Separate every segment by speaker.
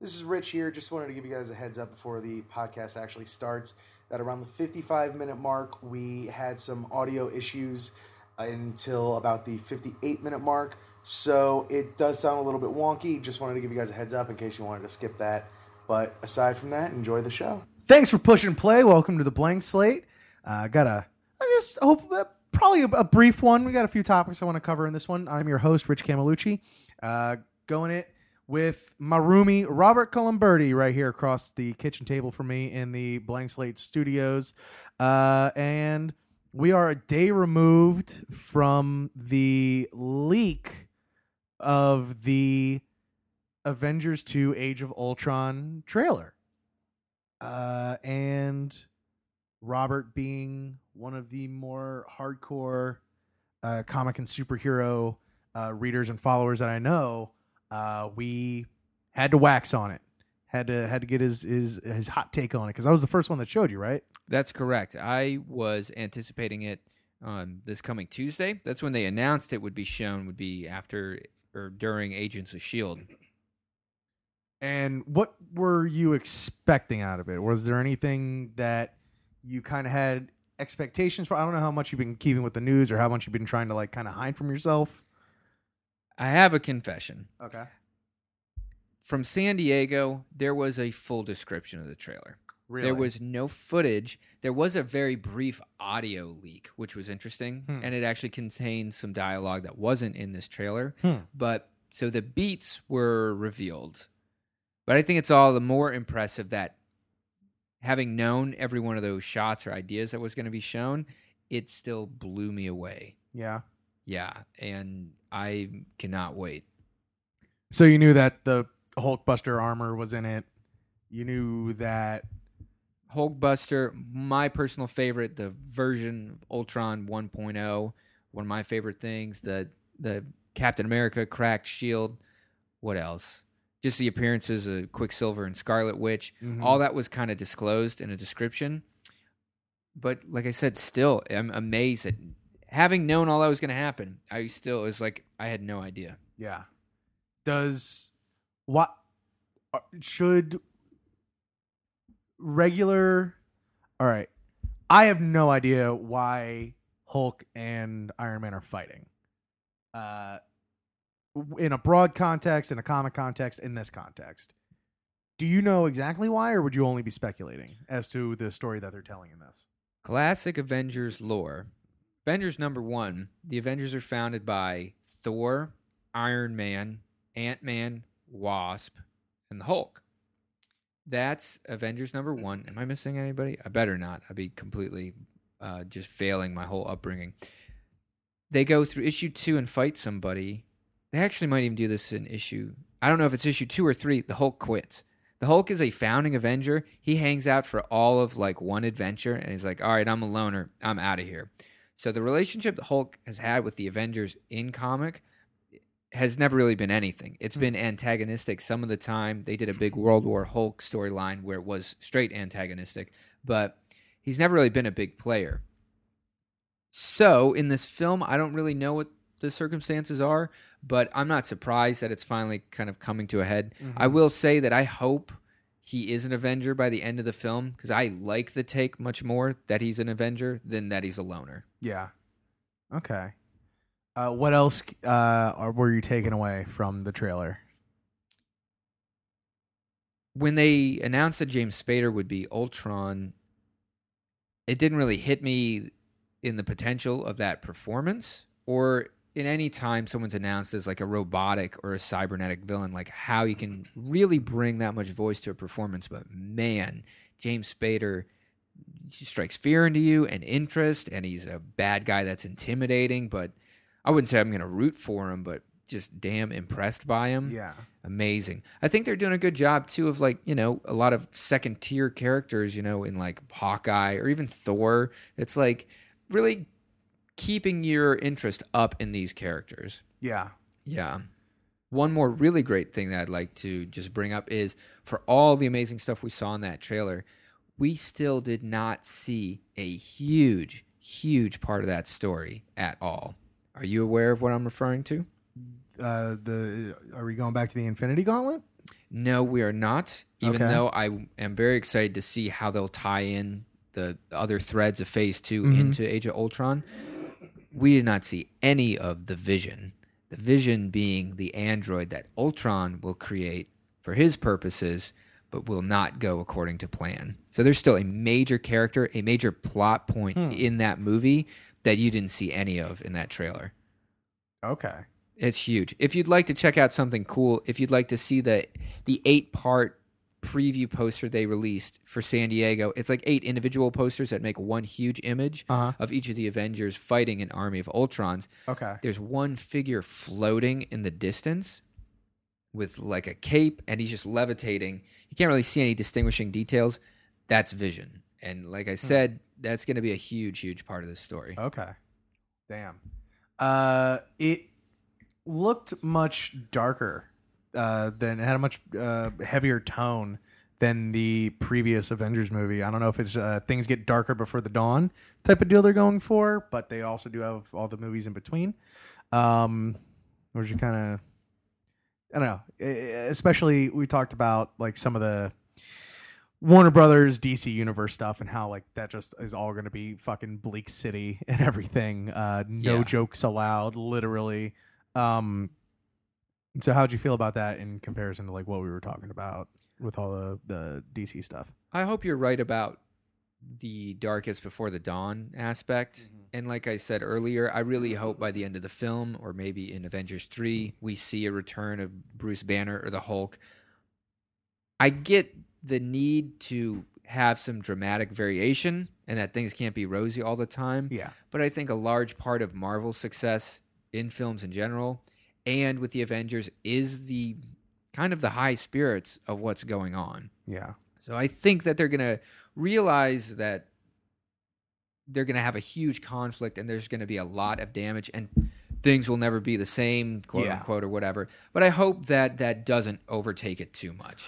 Speaker 1: This is Rich here. Just wanted to give you guys a heads up before the podcast actually starts that around the 55 minute mark, we had some audio issues until about the 58 minute mark. So it does sound a little bit wonky. Just wanted to give you guys a heads up in case you wanted to skip that. But aside from that, enjoy the show. Thanks for pushing play. Welcome to the blank slate. Uh, got a, I just hope uh, probably a, a brief one. We got a few topics I want to cover in this one. I'm your host, Rich Camelucci. Uh, going it with my roomie Robert Colomberti right here across the kitchen table from me in the Blank Slate Studios, uh, and we are a day removed from the leak of the Avengers 2 Age of Ultron trailer. Uh, and Robert being one of the more hardcore uh, comic and superhero uh, readers and followers that I know, uh, we had to wax on it. Had to had to get his his his hot take on it because I was the first one that showed you, right?
Speaker 2: That's correct. I was anticipating it on this coming Tuesday. That's when they announced it would be shown. Would be after or during Agents of Shield.
Speaker 1: And what were you expecting out of it? Was there anything that you kind of had expectations for? I don't know how much you've been keeping with the news or how much you've been trying to like kind of hide from yourself.
Speaker 2: I have a confession.
Speaker 1: Okay.
Speaker 2: From San Diego, there was a full description of the trailer.
Speaker 1: Really?
Speaker 2: There was no footage. There was a very brief audio leak, which was interesting,
Speaker 1: Hmm.
Speaker 2: and it actually contained some dialogue that wasn't in this trailer.
Speaker 1: Hmm.
Speaker 2: But so the beats were revealed. But I think it's all the more impressive that having known every one of those shots or ideas that was going to be shown, it still blew me away.
Speaker 1: Yeah.
Speaker 2: Yeah, and I cannot wait.
Speaker 1: So you knew that the Hulkbuster armor was in it. You knew that.
Speaker 2: Hulkbuster, my personal favorite, the version of Ultron 1.0, one of my favorite things. The the Captain America cracked shield. What else? Just the appearances of Quicksilver and Scarlet Witch.
Speaker 1: Mhm.
Speaker 2: All that was kind of disclosed in a description. But like I said, still, I'm amazed that having known all that was going to happen, I still was like I had no idea.
Speaker 1: Yeah. Does what uh, should regular? All right. I have no idea why Hulk and Iron Man are fighting. Uh, in a broad context, in a comic context, in this context. Do you know exactly why, or would you only be speculating as to the story that they're telling in this?
Speaker 2: Classic Avengers lore. Avengers number one. The Avengers are founded by Thor, Iron Man, Ant Man, Wasp, and the Hulk. That's Avengers number one. Am I missing anybody? I better not. I'd be completely uh, just failing my whole upbringing. They go through issue two and fight somebody. They actually might even do this in issue. I don't know if it's issue two or three. The Hulk quits. The Hulk is a founding Avenger. He hangs out for all of like one adventure and he's like, all right, I'm a loner. I'm out of here. So the relationship the Hulk has had with the Avengers in comic has never really been anything. It's hmm. been antagonistic some of the time. They did a big World War Hulk storyline where it was straight antagonistic, but he's never really been a big player. So in this film, I don't really know what the circumstances are, but I'm not surprised that it's finally kind of coming to a head. I mm-hmm. will say that I hope he is an Avenger by the end of the film because I like the take much more that he's an Avenger than that he's a loner.
Speaker 1: Yeah. Okay. Uh, what else uh, are, were you taken away from the trailer?
Speaker 2: when they announced that James Spader would be Ultron, it didn't really hit me in the potential of that performance or in any time someone's announced as like a robotic or a cybernetic villain, like how you can really bring that much voice to a performance. But man, James Spader strikes fear into you and interest, and he's a bad guy that's intimidating. But I wouldn't say I'm going to root for him, but just damn impressed by him
Speaker 1: Yeah.
Speaker 2: amazing. I think they're doing a good job too of like, you know, a lot of second tier characters, you know, in like Hawkeye or even Thor. It's like really keeping your interest up in these characters.
Speaker 1: Yeah.
Speaker 2: Yeah. One more really great thing that I'd like to just bring up is for all the amazing stuff we saw in that trailer, we still did not see a huge, huge part of that story at all. Are you aware of what I'm referring to?
Speaker 1: Uh, the are we going back to the Infinity Gauntlet?
Speaker 2: No, we are not. Even
Speaker 1: Okay.
Speaker 2: though I am very excited to see how they'll tie in the other threads of Phase 2
Speaker 1: Mhm.
Speaker 2: into Age of Ultron, we did not see any of the Vision. The Vision being the android that Ultron will create for his purposes, but will not go according to plan. So there's still a major character, a major plot point
Speaker 1: Hmm.
Speaker 2: in that movie that you didn't see any of in that trailer.
Speaker 1: Okay.
Speaker 2: It's huge. If you'd like to check out something cool, if you'd like to see the the eight part preview poster they released for San Diego, it's like eight individual posters that make one huge image
Speaker 1: Uh huh.
Speaker 2: of each of the Avengers fighting an army of Ultrons.
Speaker 1: Okay.
Speaker 2: There's one figure floating in the distance with like a cape and he's just levitating. You can't really see any distinguishing details. That's Vision. And like I said, that's going to be a huge huge part of this story.
Speaker 1: Okay. Damn. Uh, it looked much darker uh, than it had a much uh, heavier tone than the previous Avengers movie. I don't know if it's uh, things get darker before the dawn type of deal they're going for, but they also do have all the movies in between. Um, or you kind of, I don't know. Especially we talked about like some of the Warner Brothers DC Universe stuff and how like that just is all going to be fucking bleak city and everything. Uh, no
Speaker 2: Yeah.
Speaker 1: jokes allowed, literally. Um, so how'd you feel about that in comparison to like what we were talking about with all the the DC stuff?
Speaker 2: I hope you're right about the darkest before the dawn aspect. Mm-hmm. And like I said earlier, I really hope by the end of the film, or maybe in Avengers 3, we see a return of Bruce Banner or the Hulk. I get the need to have some dramatic variation and that things can't be rosy all the time.
Speaker 1: Yeah,
Speaker 2: But I think a large part of Marvel's success in films in general and with the Avengers is the kind of the high spirits of what's going on.
Speaker 1: yeah,
Speaker 2: So I think that they're going to realize that they're going to have a huge conflict and there's going to be a lot of damage and things will never be the same, quote
Speaker 1: Yeah.
Speaker 2: unquote, or whatever. But I hope that that doesn't overtake it too much.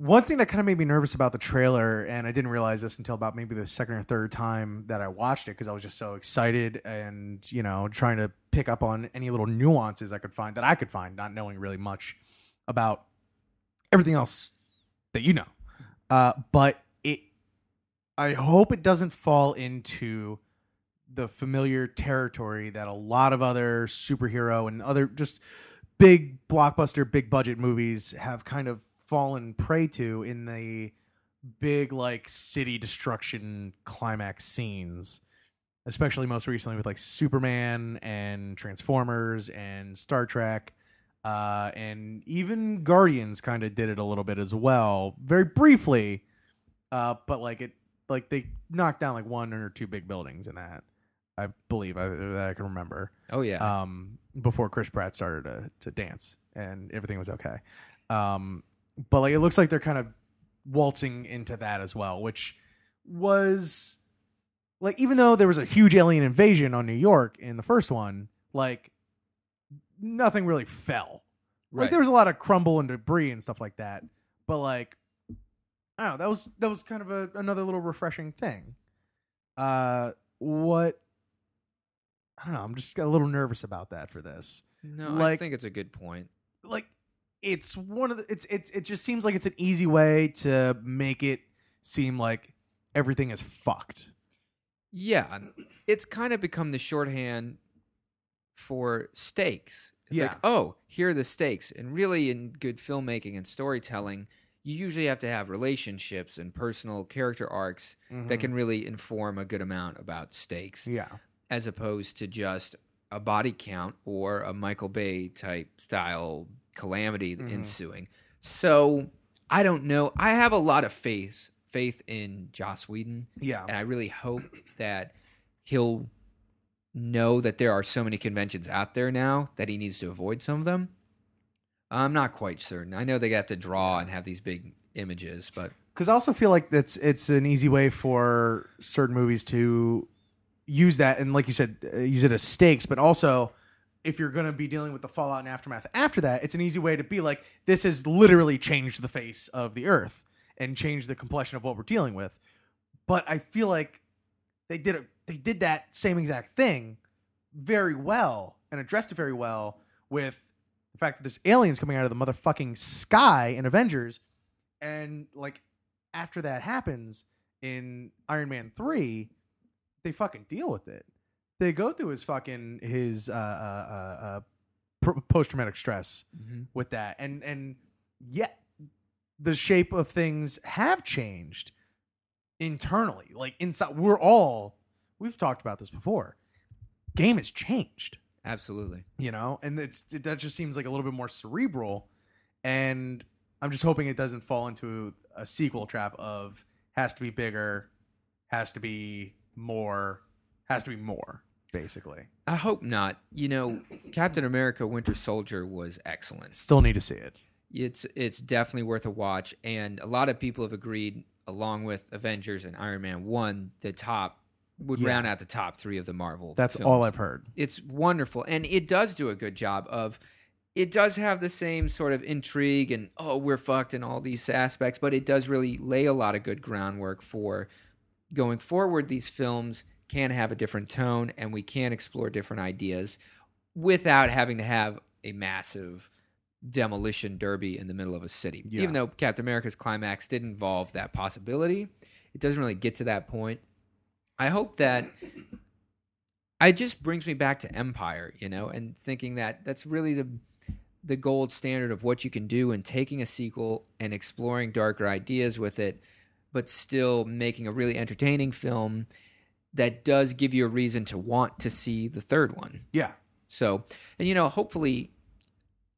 Speaker 1: One thing that kind of made me nervous about the trailer, and I didn't realize this until about maybe the second or third time that I watched it because I was just so excited and, you know, trying to pick up on any little nuances I could find that I could find, not knowing really much about everything else that you know. Uh, but it, I hope it doesn't fall into the familiar territory that a lot of other superhero and other just big blockbuster, big budget movies have kind of fallen prey to in the big like city destruction climax scenes especially most recently with like superman and transformers and star trek uh, and even guardians kind of did it a little bit as well very briefly uh, but like it like they knocked down like one or two big buildings in that i believe I, that i can remember
Speaker 2: Oh, yeah.
Speaker 1: um, before Chris Pratt started to, to dance and everything was okay. Um, but like it looks like they're kind of waltzing into that as well, which was like even though there was a huge alien invasion on New York in the first one, like nothing really fell. Like there was a lot of crumble and debris and stuff like that, but like I don't know, that was that was kind of a, another little refreshing thing. Uh, what I don't know. I'm just a little nervous about that for this.
Speaker 2: no, I think it's a good point.
Speaker 1: Like, it's one of the. It's it's it just seems like it's an easy way to make it seem like everything is fucked.
Speaker 2: Yeah, it's kind of become the shorthand for stakes. It's
Speaker 1: Yeah.
Speaker 2: like, oh, here are the stakes. And really, in good filmmaking and storytelling, you usually have to have relationships and personal character arcs that mm-hmm. can really inform a good amount about stakes,
Speaker 1: Yeah.
Speaker 2: as opposed to just a body count or a Michael Bay type style calamity
Speaker 1: Mhm.
Speaker 2: ensuing. So I don't know. I have a lot of faith faith in Joss Whedon
Speaker 1: Yeah.
Speaker 2: and I really hope that he'll know that there are so many conventions out there now that he needs to avoid some of them. I'm not quite certain. I know they have to draw and have these big images, but
Speaker 1: because I also feel like that's it's an easy way for certain movies to use that and like you said uh, use it as stakes but also if you're going to be dealing with the fallout and aftermath after that it's an easy way to be like this has literally changed the face of the earth and changed the complexion of what we're dealing with but i feel like they did it they did that same exact thing very well and addressed it very well with the fact that there's aliens coming out of the motherfucking sky in Avengers, and like after that happens in Iron Man three, they fucking deal with it. They go through his fucking his uh, uh, uh, uh, post traumatic stress
Speaker 2: Mhm.
Speaker 1: with that, and and yet the shape of things have changed internally. Like inside, we're all we've talked about this before. Game has changed
Speaker 2: Absolutely.
Speaker 1: you know and it's it, that just seems like a little bit more cerebral and i'm just hoping it doesn't fall into a sequel trap of has to be bigger has to be more has to be more basically
Speaker 2: I hope not. You know, Captain America Winter Soldier was excellent.
Speaker 1: still need to see it
Speaker 2: It's it's definitely worth a watch, and a lot of people have agreed, along with Avengers and Iron Man One, the top would
Speaker 1: Yeah.
Speaker 2: round out the top three of the Marvel.
Speaker 1: that's
Speaker 2: films.
Speaker 1: all i've heard
Speaker 2: It's wonderful, and it does do a good job of. It does have the same sort of intrigue and oh we're fucked and all these aspects, but it does really lay a lot of good groundwork for going forward. These films can have a different tone, and we can explore different ideas without having to have a massive demolition derby in the middle of a city.
Speaker 1: Yeah.
Speaker 2: Even though Captain America's climax did involve that possibility, it doesn't really get to that point. I hope that it just brings me back to Empire, you know, and thinking that that's really the the gold standard of what you can do and taking a sequel and exploring darker ideas with it, but still making a really entertaining film that does give you a reason to want to see the third one.
Speaker 1: yeah
Speaker 2: So, and you know, hopefully,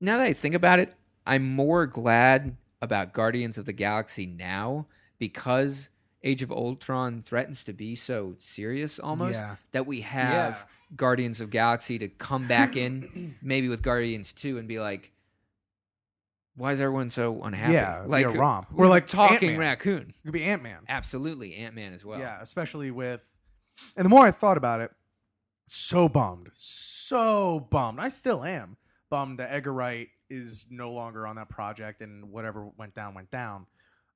Speaker 2: now that I think about it, I'm more glad about Guardians of the Galaxy now because Age of Ultron threatens to be so serious almost
Speaker 1: Yeah.
Speaker 2: that we have Guardians of Galaxy to come back in, maybe with Guardians 2 and be like, why is everyone so unhappy?
Speaker 1: Yeah,
Speaker 2: like
Speaker 1: romp.
Speaker 2: We're
Speaker 1: Or
Speaker 2: like talking
Speaker 1: Ant-Man.
Speaker 2: raccoon.
Speaker 1: it could be ant-man
Speaker 2: Absolutely, Ant Man as well.
Speaker 1: yeah especially with and the more i thought about it so bummed so bummed i still am bummed that edgar wright is no longer on that project and whatever went down went down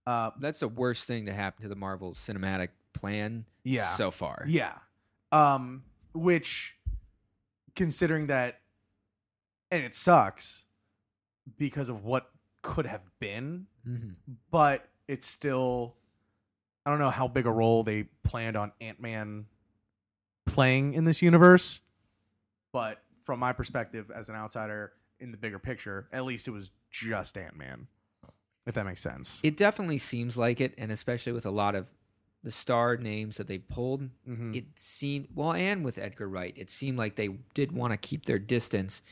Speaker 1: uh
Speaker 2: That's the worst thing to happen to the Marvel cinematic plan
Speaker 1: Yeah.
Speaker 2: so far.
Speaker 1: Yeah. Um, which, considering that, and it sucks because of what could have been,
Speaker 2: Mhm.
Speaker 1: but it's still, I don't know how big a role they planned on Ant Man playing in this universe, but from my perspective as an outsider in the bigger picture, at least it was just Ant Man, if that makes sense.
Speaker 2: It definitely seems like it, and especially with a lot of the star names that they pulled,
Speaker 1: Mhm.
Speaker 2: it seemed well, and with Edgar Wright, it seemed like they did want to keep their distance.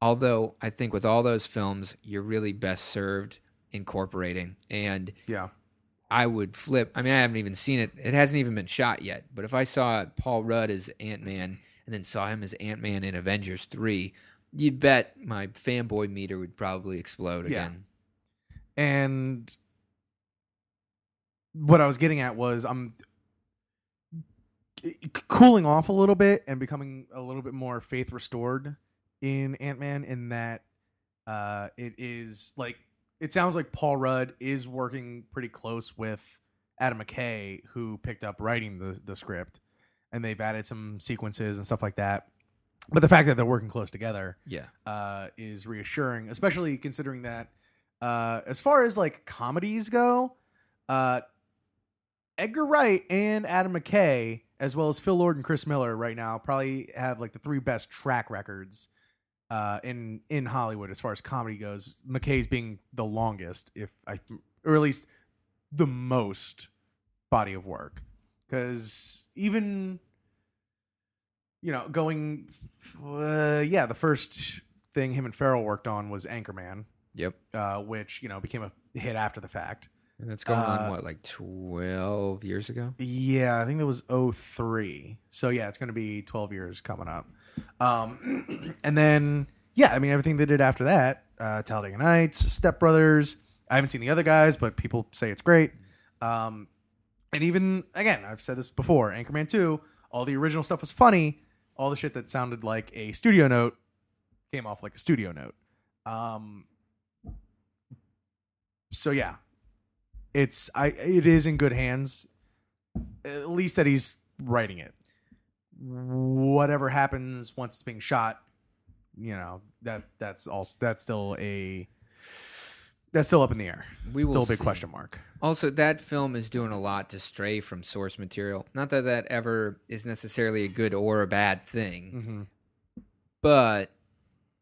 Speaker 2: Although I think with all those films, you're really best served incorporating. And
Speaker 1: yeah.
Speaker 2: I would flip. I mean, I haven't even seen it; it hasn't even been shot yet. But if I saw Paul Rudd as Ant Man and then saw him as Ant Man in Avengers Three, you'd bet my fanboy meter would probably explode
Speaker 1: Yeah.
Speaker 2: again.
Speaker 1: and what I was getting at was I'm cooling off a little bit and becoming a little bit more faith restored in Ant Man in that uh, it is like it sounds like Paul Rudd is working pretty close with Adam McKay, who picked up writing the the script, and they've added some sequences and stuff like that. But the fact that they're working close together
Speaker 2: Yeah.
Speaker 1: uh, is reassuring, especially considering that uh, as far as like comedies go, uh, Edgar Wright and Adam McKay, as well as Phil Lord and Chris Miller, right now probably have like the three best track records uh, in in Hollywood as far as comedy goes. McKay's being the longest, if I, or at least the most body of work, because even you know going, uh, yeah, the first thing him and Farrell worked on was Anchorman,
Speaker 2: Yep.
Speaker 1: uh, which you know became a hit after the fact.
Speaker 2: And that's going on
Speaker 1: Uh,
Speaker 2: what, like twelve years ago?
Speaker 1: Yeah, I think that was 03. So yeah, it's going to be 12 years coming up. Um, and then yeah, I mean everything they did after that, uh, Talladega Nights, Step Brothers. I haven't seen the other guys, but people say it's great. Um, and even again, I've said this before, Anchorman 2, all the original stuff was funny. All the shit that sounded like a studio note came off like a studio note. Um, so yeah, it's I it is in good hands. At least that he's writing it. Whatever happens once it's being shot, you know that that's also that's still a that's still up in the air.
Speaker 2: We
Speaker 1: still a big
Speaker 2: see.
Speaker 1: question mark.
Speaker 2: Also, that film is doing a lot to stray from source material. Not that that ever is necessarily a good or a bad thing,
Speaker 1: Mm-hmm.
Speaker 2: but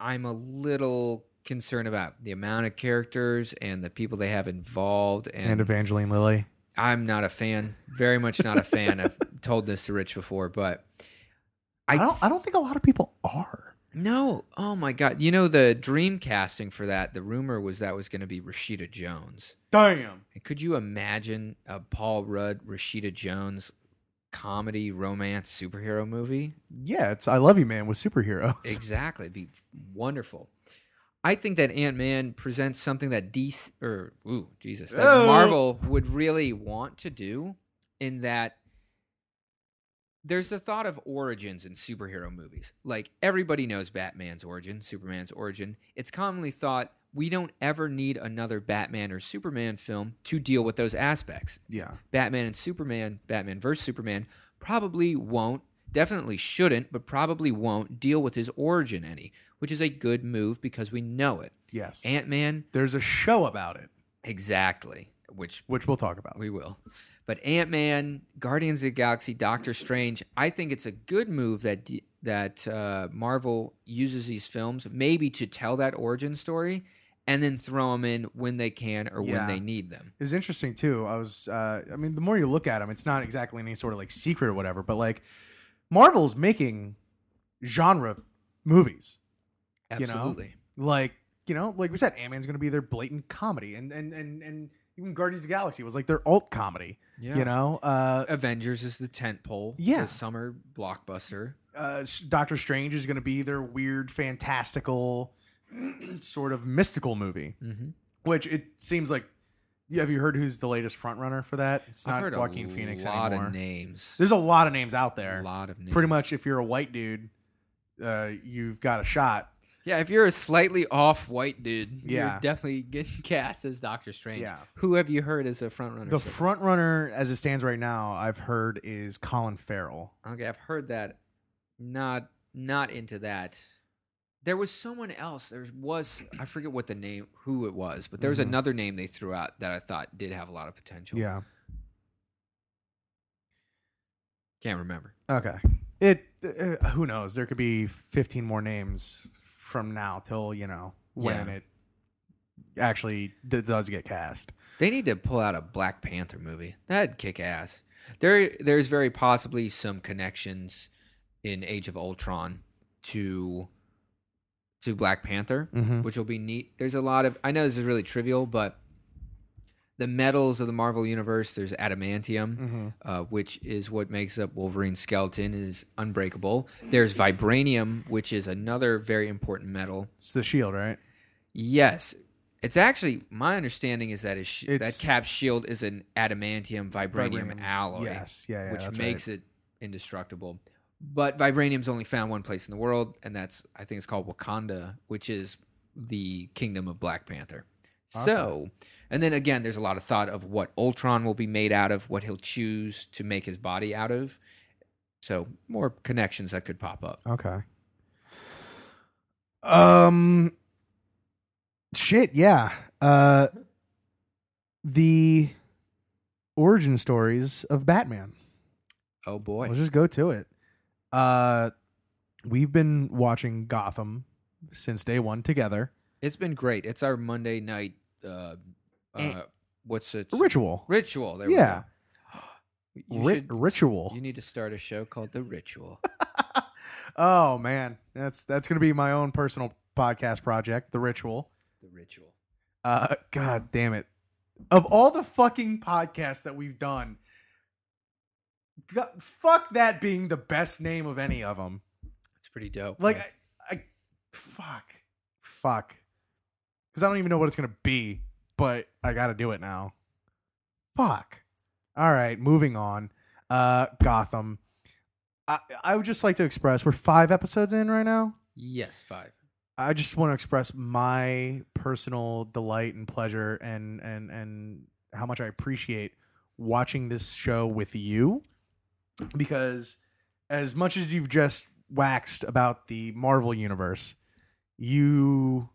Speaker 2: I'm a little concerned about the amount of characters and the people they have involved. And,
Speaker 1: And Evangeline Lilly.
Speaker 2: I'm not a fan. Very much not a fan. I've told this to Rich before, but
Speaker 1: I don't. I don't think a lot of people are.
Speaker 2: No. Oh my god. You know the dream casting for that, the rumor was that was going to be Rashida Jones.
Speaker 1: Damn.
Speaker 2: And could you imagine a Paul Rudd, Rashida Jones comedy romance superhero movie?
Speaker 1: Yeah, it's I Love You Man with superheroes.
Speaker 2: Exactly. It'd be wonderful. I think that Ant Man presents something that DC or ooh, Jesus, that
Speaker 1: Oh.
Speaker 2: Marvel would really want to do in that there's a thought of origins in superhero movies. Like everybody knows Batman's origin, Superman's origin. It's commonly thought we don't ever need another Batman or Superman film to deal with those aspects.
Speaker 1: Yeah.
Speaker 2: Batman and Superman, Batman versus Superman, probably won't, definitely shouldn't, but probably won't deal with his origin any, which is a good move because we know it.
Speaker 1: Yes.
Speaker 2: Ant Man,
Speaker 1: There's a show about it,
Speaker 2: exactly, which
Speaker 1: which we'll talk about.
Speaker 2: we will. But Ant Man, Guardians of the Galaxy, Doctor Strange, I think it's a good move that D- that uh, Marvel uses these films maybe to tell that origin story and then throw them in when they can or
Speaker 1: Yeah.
Speaker 2: when they need them.
Speaker 1: It's interesting too. I was, uh, I mean, the more you look at them, it's not exactly any sort of like secret or whatever, but like Marvel's making genre movies. You know?
Speaker 2: Absolutely.
Speaker 1: Like, you know, like we said, Ant Man's going to be their blatant comedy, and and and and even Guardians of the Galaxy was like their alt comedy.
Speaker 2: Yeah.
Speaker 1: You know, uh,
Speaker 2: Avengers is the tent pole,
Speaker 1: Yeah.
Speaker 2: the summer blockbuster.
Speaker 1: uh, Doctor Strange is going to be their weird, fantastical, sort of mystical movie.
Speaker 2: Mm-hmm.
Speaker 1: Which it seems like. Yeah, have you heard who's the latest front runner for that? It's
Speaker 2: I've
Speaker 1: not
Speaker 2: heard
Speaker 1: Joaquin
Speaker 2: a
Speaker 1: Phoenix
Speaker 2: lot
Speaker 1: anymore.
Speaker 2: of names.
Speaker 1: There's a lot of names out there.
Speaker 2: A lot of names.
Speaker 1: Pretty much, if you're a white dude, uh, you've got a shot.
Speaker 2: Yeah, if you're a slightly off white dude,
Speaker 1: Yeah.
Speaker 2: you're definitely getting cast as Doctor Strange.
Speaker 1: Yeah.
Speaker 2: Who have you heard as a front runner?
Speaker 1: The
Speaker 2: so far?
Speaker 1: front runner, as it stands right now, I've heard is Colin Farrell.
Speaker 2: Okay, I've heard that. Not not into that. There was someone else. There was I forget what the name, who it was, but there was
Speaker 1: Mhm.
Speaker 2: another name they threw out that I thought did have a lot of potential.
Speaker 1: Yeah.
Speaker 2: can't remember.
Speaker 1: Okay. It. Uh, who knows? There could be 15 more names from now till you know when
Speaker 2: Yeah.
Speaker 1: it actually d- does get cast.
Speaker 2: They need to pull out a Black Panther movie. That'd kick ass. There, there's very possibly some connections in Age of Ultron to to Black Panther,
Speaker 1: Mhm.
Speaker 2: which will be neat. There's a lot of. I know this is really trivial, but the metals of the Marvel universe. There's adamantium,
Speaker 1: Mhm.
Speaker 2: uh, which is what makes up Wolverine's skeleton, is unbreakable. There's vibranium, which is another very important metal.
Speaker 1: It's the Shield, right?
Speaker 2: Yes. It's actually my understanding is that his sh- that Cap's shield is an adamantium vibranium,
Speaker 1: Vibranium.
Speaker 2: alloy,
Speaker 1: Yes. Yeah. yeah
Speaker 2: which makes
Speaker 1: right.
Speaker 2: it indestructible. But vibranium's only found one place in the world, and that's I think it's called Wakanda, which is the kingdom of Black Panther. So, and then again, there's a lot of thought of what Ultron will be made out of, what he'll choose to make his body out of. So, more connections that could pop up.
Speaker 1: Okay. Um. Shit. Yeah. Uh. The origin stories of Batman.
Speaker 2: Oh boy,
Speaker 1: Let's just go to it. Uh, we've been watching Gotham since day one together.
Speaker 2: it's been great. It's our Monday night. Uh. Uh, what's it?
Speaker 1: Ritual.
Speaker 2: Ritual. There we
Speaker 1: Yeah.
Speaker 2: go. You
Speaker 1: Ri-
Speaker 2: should-
Speaker 1: ritual.
Speaker 2: You need to start a show called The Ritual.
Speaker 1: oh man, that's that's gonna be my own personal podcast project, The Ritual.
Speaker 2: the Ritual.
Speaker 1: Uh, God damn it! Of all the fucking podcasts that we've done, God, fuck that being the best name of any of them.
Speaker 2: It's pretty dope.
Speaker 1: Like, I, I fuck, fuck, because I don't even know what it's gonna be, but I got to do it now. Fuck. All right, moving on. Uh, Gotham. I I would just like to express we're five episodes in right now.
Speaker 2: yes, five.
Speaker 1: I just want to express my personal delight and pleasure and and and how much I appreciate watching this show with you because as much as you've just waxed about the Marvel universe, you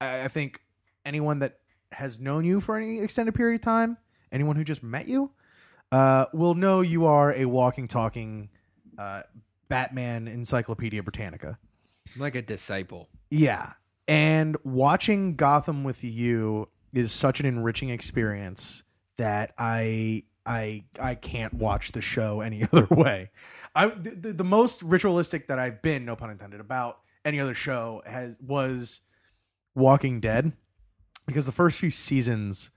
Speaker 1: I I think anyone that has known you for any extended period of time, anyone who just met you, uh, will know you are a walking, talking uh, Batman Encyclopedia Britannica.
Speaker 2: I'm Like a disciple.
Speaker 1: Yeah. And watching Gotham with you is such an enriching experience that I I I can't watch the show any other way. I the, the, the most ritualistic that I've been, no pun intended, about any other show has was Walking Dead because the first few seasons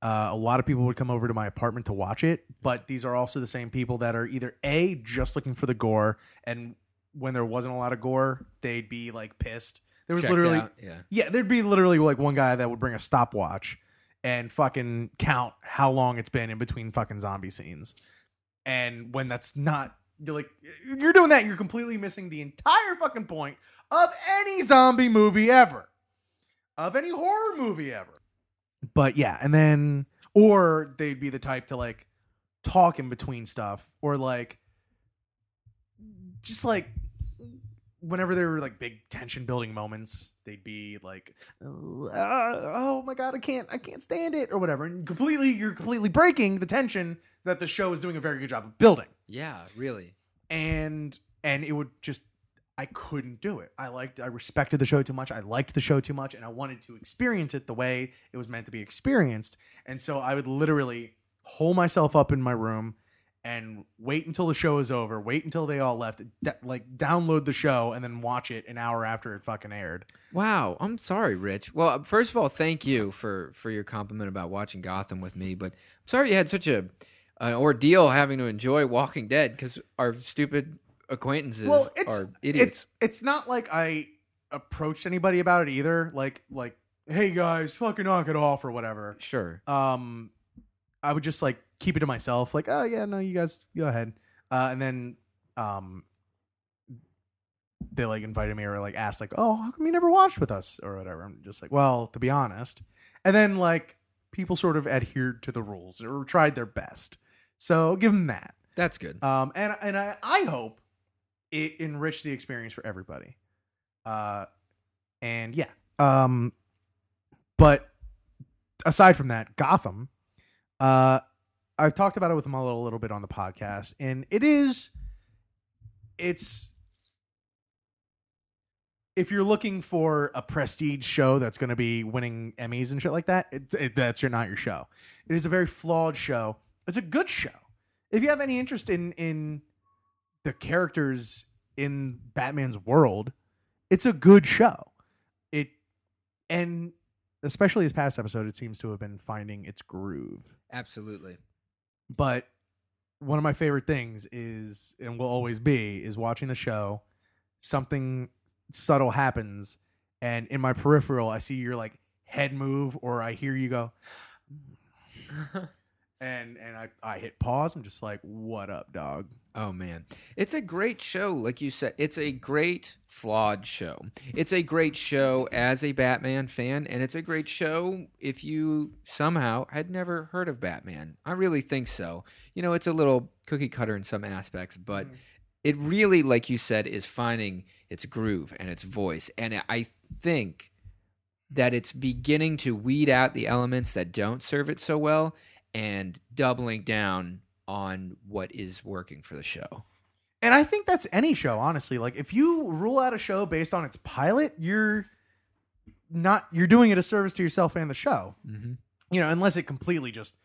Speaker 1: uh, a lot of people would come over to my apartment to watch it, but these are also the same people that are either a just looking for the gore, and when there wasn't a lot of gore, they'd be like pissed. There was
Speaker 2: Checked
Speaker 1: literally
Speaker 2: out, yeah.
Speaker 1: yeah, there'd be literally like one guy that would bring a stopwatch and fucking count how long it's been in between fucking zombie scenes. And when that's not you're like you're doing that, you're completely missing the entire fucking point of any zombie movie ever. Of any horror movie ever. But yeah, and then or they'd be the type to like talk in between stuff or like just like whenever there were like big tension building moments, they'd be like, "Oh, uh, "Oh my god, I can't, I can't stand it," or whatever, and completely, you're completely breaking the tension that the show is doing a very good job of building,
Speaker 2: Yeah, really.
Speaker 1: and and it would just, I couldn't do it. I liked, I respected the show too much. I liked the show too much, and I wanted to experience it the way it was meant to be experienced, and so I would literally hole myself up in my room and wait until the show is over, wait until they all left, like download the show and then watch it an hour after it fucking aired.
Speaker 2: Wow, I'm sorry, Rich. Well, uh, first of all, thank you for for your compliment about watching Gotham with me, but I'm sorry you had such a an ordeal having to enjoy Walking Dead because our stupid acquaintances
Speaker 1: well, it's
Speaker 2: are idiots.
Speaker 1: it's it's not like I approached anybody about it either. Like like, hey guys, fucking knock it off or whatever.
Speaker 2: sure.
Speaker 1: Um, I would just like keep it to myself. Like, oh yeah, no, you guys go ahead. Uh, and then um, they like invited me or like asked like, oh, how come you never watched with us or whatever. I'm just like, well, to be honest. And then like people sort of adhered to the rules or tried their best. So give them that.
Speaker 2: That's good.
Speaker 1: Um, and and I, I hope it enriched the experience for everybody. Uh, and yeah. Um, but aside from that, Gotham. Uh, I've talked about it with him a little, little bit on the podcast, and it is, it's. If you're looking for a prestige show that's going to be winning Emmys and shit like that, it, it, that's your not your show. It is a very flawed show. It's a good show. If you have any interest in in the characters in Batman's world, it's a good show. It and especially this past episode, it seems to have been finding its groove.
Speaker 2: Absolutely.
Speaker 1: But one of my favorite things is and will always be is watching the show. Something subtle happens, and in my peripheral, I see your like head move, or I hear you go, and and I I hit pause. I'm just like, what up, dog?
Speaker 2: Oh man, it's a great show. Like you said, it's a great flawed show. It's a great show as a Batman fan, and it's a great show if you somehow had never heard of Batman. I really think so. You know, it's a little cookie cutter in some aspects, but mm. it really, like you said, is finding its groove and its voice. And I think that it's beginning to weed out the elements that don't serve it so well and doubling down on what is working for the show.
Speaker 1: And I think that's any show, honestly. Like if you rule out a show based on its pilot, you're not you're doing it a service to yourself and the show.
Speaker 2: Mm-hmm.
Speaker 1: You know, unless it completely just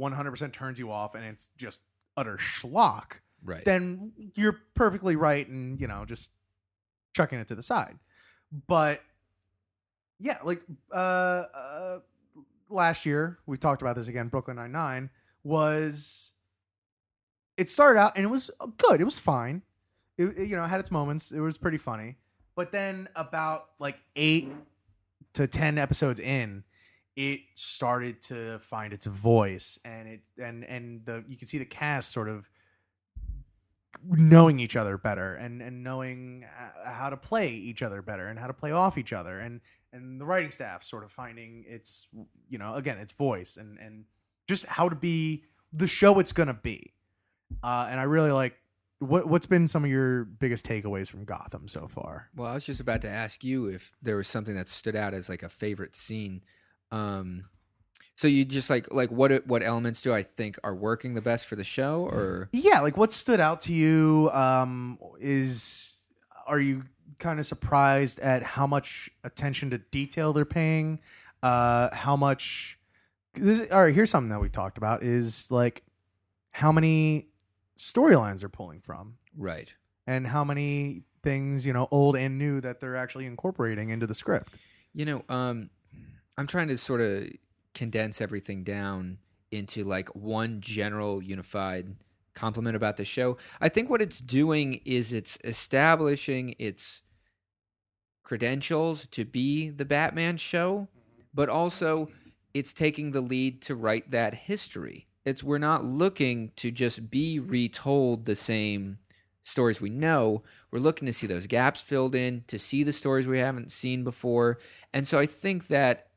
Speaker 1: 100% turns you off and it's just utter schlock,
Speaker 2: Right.
Speaker 1: then you're perfectly right and, you know, just chucking it to the side. But yeah, like uh, uh last year, we talked about this again, Brooklyn Nine-Nine was it started out and it was good. It was fine. It, it, you know, had its moments. It was pretty funny. But then about like 8 to 10 episodes in, it started to find its voice and it and and the you can see the cast sort of knowing each other better and and knowing uh, how to play each other better and how to play off each other and and the writing staff sort of finding its you know again its voice and and just how to be the show it's gonna be uh, and I really like what what's been some of your biggest takeaways from Gotham so far?
Speaker 2: Well, I was just about to ask you if there was something that stood out as like a favorite scene. Um, so you just like like what what elements do I think are working the best for the show, or
Speaker 1: Yeah, like what stood out to you? Um, is are you kind of surprised at how much attention to detail they're paying? Uh, how much? This, all right, here's something that we talked about: is like how many storylines they're pulling from,
Speaker 2: right?
Speaker 1: and how many things you know, old and new, that they're actually incorporating into the script.
Speaker 2: You know, um, I'm trying to sort of condense everything down into like one general unified compliment about the show. I think what it's doing is it's establishing its credentials to be the Batman show, but also it's taking the lead to write that history. It's we're not looking to just be retold the same stories we know. We're looking to see those gaps filled in, to see the stories we haven't seen before. And so I think that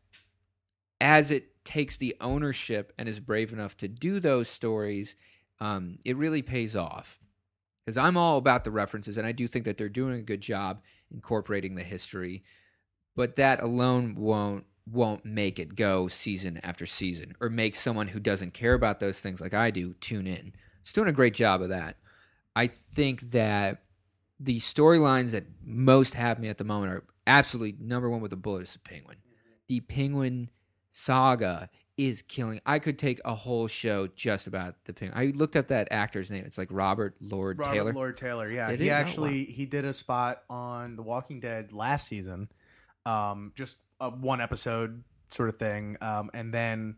Speaker 2: as it takes the ownership and is brave enough to do those stories, um, it really pays off. Because I'm all about the references, and I do think that they're doing a good job incorporating the history. But that alone won't won't make it go season after season, or make someone who doesn't care about those things like I do tune in. It's doing a great job of that. I think that the storylines that most have me at the moment are absolutely number one with the bullet is the penguin. The penguin saga is killing. I could take a whole show just about the penguin. I looked up that actor's name. It's like Robert Lord
Speaker 1: Robert
Speaker 2: Taylor.
Speaker 1: Lord Taylor, yeah, he?
Speaker 2: Oh,
Speaker 1: actually he did a spot on The Walking Dead last season, um, just a one episode sort of thing, um, and then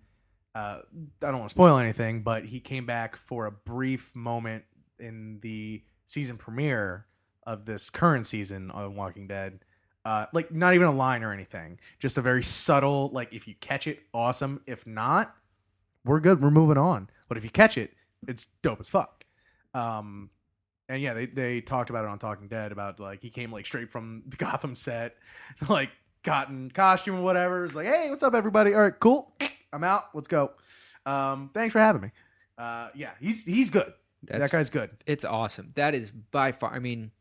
Speaker 1: uh, I don't want to spoil anything, but he came back for a brief moment in the season premiere of this current season on Walking Dead. Uh, like not even a line or anything, just a very subtle. Like if you catch it, awesome. If not, we're good. We're moving on. But if you catch it, it's dope as fuck. Um, and yeah, they they talked about it on Talking Dead about like he came like straight from the Gotham set, like cotton costume or whatever. It's like, hey, what's up, everybody? All right, cool. I'm out. Let's go. Um, thanks for having me. Uh, yeah, he's he's good.
Speaker 2: That's-
Speaker 1: that guy's good.
Speaker 2: It's awesome. That is by far. I mean,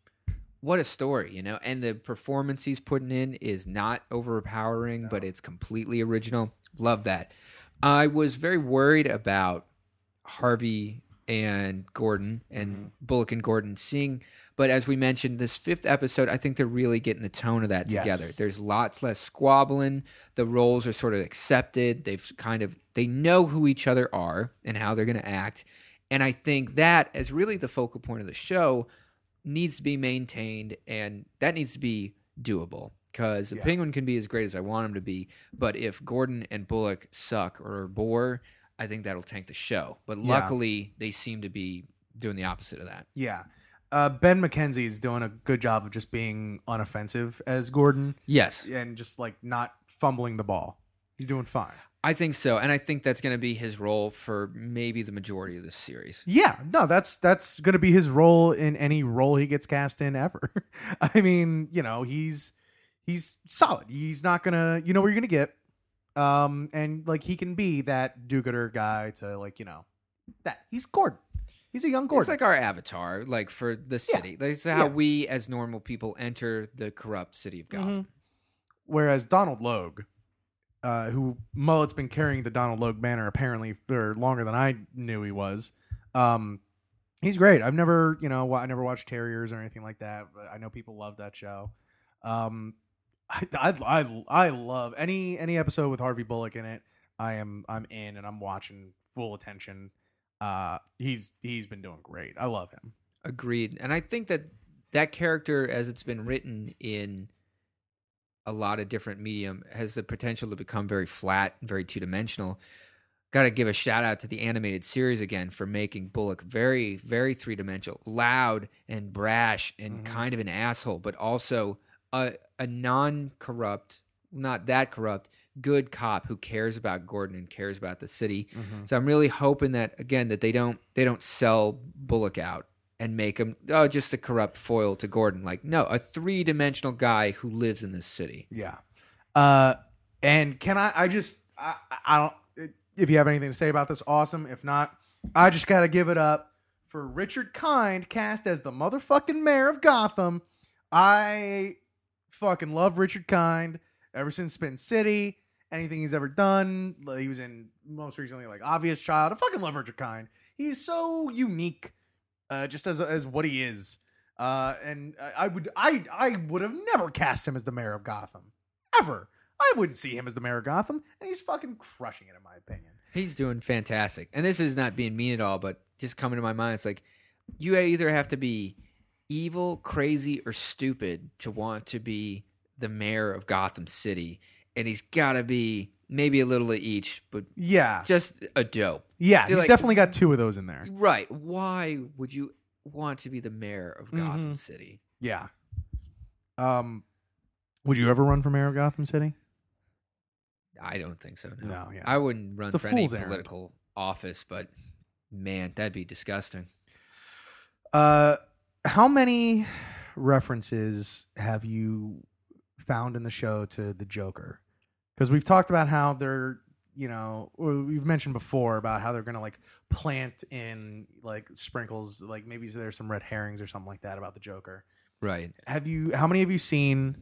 Speaker 2: what a story, you know. And the performance he's putting in is not overpowering, but it's completely original. Love that. I was very worried about Harvey and Gordon and mm-hmm. Bullock and Gordon seeing, but as we mentioned, this fifth episode, I think they're really getting the tone of that
Speaker 1: Yes.
Speaker 2: together. There's lots less squabbling. The roles are sort of accepted. They've kind of they know who each other are and how they're going to act. And I think that as really the focal point of the show needs to be maintained and that needs to be doable because the
Speaker 1: Yeah.
Speaker 2: penguin can be as great as I want him to be, but if Gordon and Bullock suck or bore, I think that'll tank the show. But
Speaker 1: Yeah.
Speaker 2: luckily, they seem to be doing the opposite of that.
Speaker 1: Yeah. Uh, ben McKenzie is doing a good job of just being unoffensive as Gordon
Speaker 2: Yes,
Speaker 1: and just like not fumbling the ball. He's doing fine.
Speaker 2: I think so, and I think that's going to be his role for maybe the majority of this series.
Speaker 1: Yeah, no, that's that's going to be his role in any role he gets cast in ever. I mean, you know, he's he's solid. He's not gonna, you know, what you're gonna get, um, and like he can be that do-gooder guy to like, you know, that he's Gordon. He's a young
Speaker 2: It's
Speaker 1: Gordon.
Speaker 2: like our avatar, like for the city. That's how
Speaker 1: Yeah.
Speaker 2: we, as normal people, enter the corrupt city of Gotham.
Speaker 1: Whereas Donal Logue, uh, who Mullet's been carrying the Donal Logue banner apparently for longer than I knew he was. Um, he's great. I've never, you know, I never watched Terriers or anything like that, but I know people love that show. Um, I, I, I, I love any any episode with Harvey Bullock in it. I am I'm in and I'm watching full attention. Uh, he's he's been doing great. I love him.
Speaker 2: Agreed. And I think that that character, as it's been written in a lot of different medium, has the potential to become very flat and very two dimensional. Got to give a shout out to the animated series again for making Bullock very, very three dimensional, loud and brash and
Speaker 1: Mhm.
Speaker 2: kind of an asshole, but also a, a non corrupt, not that corrupt, good cop who cares about Gordon and cares about the city. So I'm really hoping that again that they don't they don't sell Bullock out and make him oh just a corrupt foil to Gordon. Like no, a three dimensional guy who lives in this city.
Speaker 1: Yeah. Uh, and can I? I just I, I don't. If you have anything to say about this, awesome. If not, I just got to give it up for Richard Kind cast as the motherfucking mayor of Gotham. I fucking love Richard Kind ever since Spin City. Anything he's ever done, he was in most recently like Obvious Child. I fucking love Richard Kind. He's so unique, uh, just as as what he is. Uh, and I- would I I would have never cast him as the mayor of Gotham ever. I wouldn't see him as the mayor of Gotham, and he's fucking crushing it in my opinion.
Speaker 2: He's doing fantastic. And this is not being mean at all, but just coming to my mind, it's like you either have to be evil, crazy, or stupid to want to be the mayor of Gotham City. And he's got to be maybe a little of each, but
Speaker 1: Yeah,
Speaker 2: just a dope.
Speaker 1: yeah, he's
Speaker 2: like-
Speaker 1: definitely got two of those in there.
Speaker 2: Right. Why would you want to be the mayor of Gotham
Speaker 1: Mhm.
Speaker 2: City?
Speaker 1: Yeah. Um, would you ever run for mayor of Gotham City?
Speaker 2: I don't think so. No.
Speaker 1: No, yeah.
Speaker 2: I wouldn't run for any
Speaker 1: errand.
Speaker 2: political office, but man, that'd be disgusting.
Speaker 1: Uh, how many references have you found in the show to the Joker? Because we've talked about how they're, you know, we've mentioned before about how they're gonna like plant in like sprinkles, like maybe there's some red herrings or something like that about the Joker.
Speaker 2: Right.
Speaker 1: Have you? How many have you seen?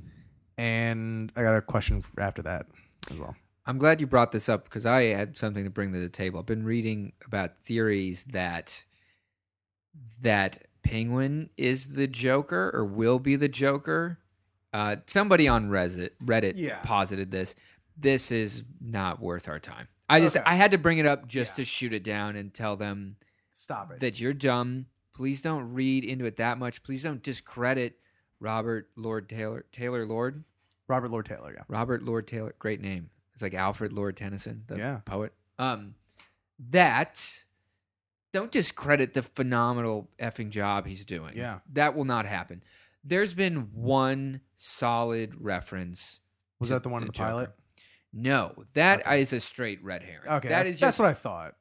Speaker 1: And I got a question after that as well.
Speaker 2: I'm glad you brought this up because I had something to bring to the table. I've been reading about theories that that Penguin is the Joker or will be the Joker. Uh, somebody on Reddit, Reddit
Speaker 1: Yeah.
Speaker 2: posited this. This is not worth our time. I just
Speaker 1: Okay.
Speaker 2: I had to bring it up just
Speaker 1: Yeah.
Speaker 2: to shoot it down and tell them
Speaker 1: Stop it.
Speaker 2: that you're dumb. Please don't read into it that much. Please don't discredit Robert Lord Taylor Taylor Lord.
Speaker 1: Robert Lord Taylor. Yeah.
Speaker 2: Robert Lord Taylor, great name. It's like Alfred Lord Tennyson, the
Speaker 1: Yeah.
Speaker 2: poet. Um, that don't discredit the phenomenal effing job he's doing.
Speaker 1: Yeah.
Speaker 2: that will not happen. There's been one solid reference.
Speaker 1: Was that the one in the
Speaker 2: Joker.
Speaker 1: pilot?
Speaker 2: No, that
Speaker 1: Okay.
Speaker 2: is a straight red herring.
Speaker 1: Okay,
Speaker 2: that
Speaker 1: that's,
Speaker 2: is
Speaker 1: that's what I thought.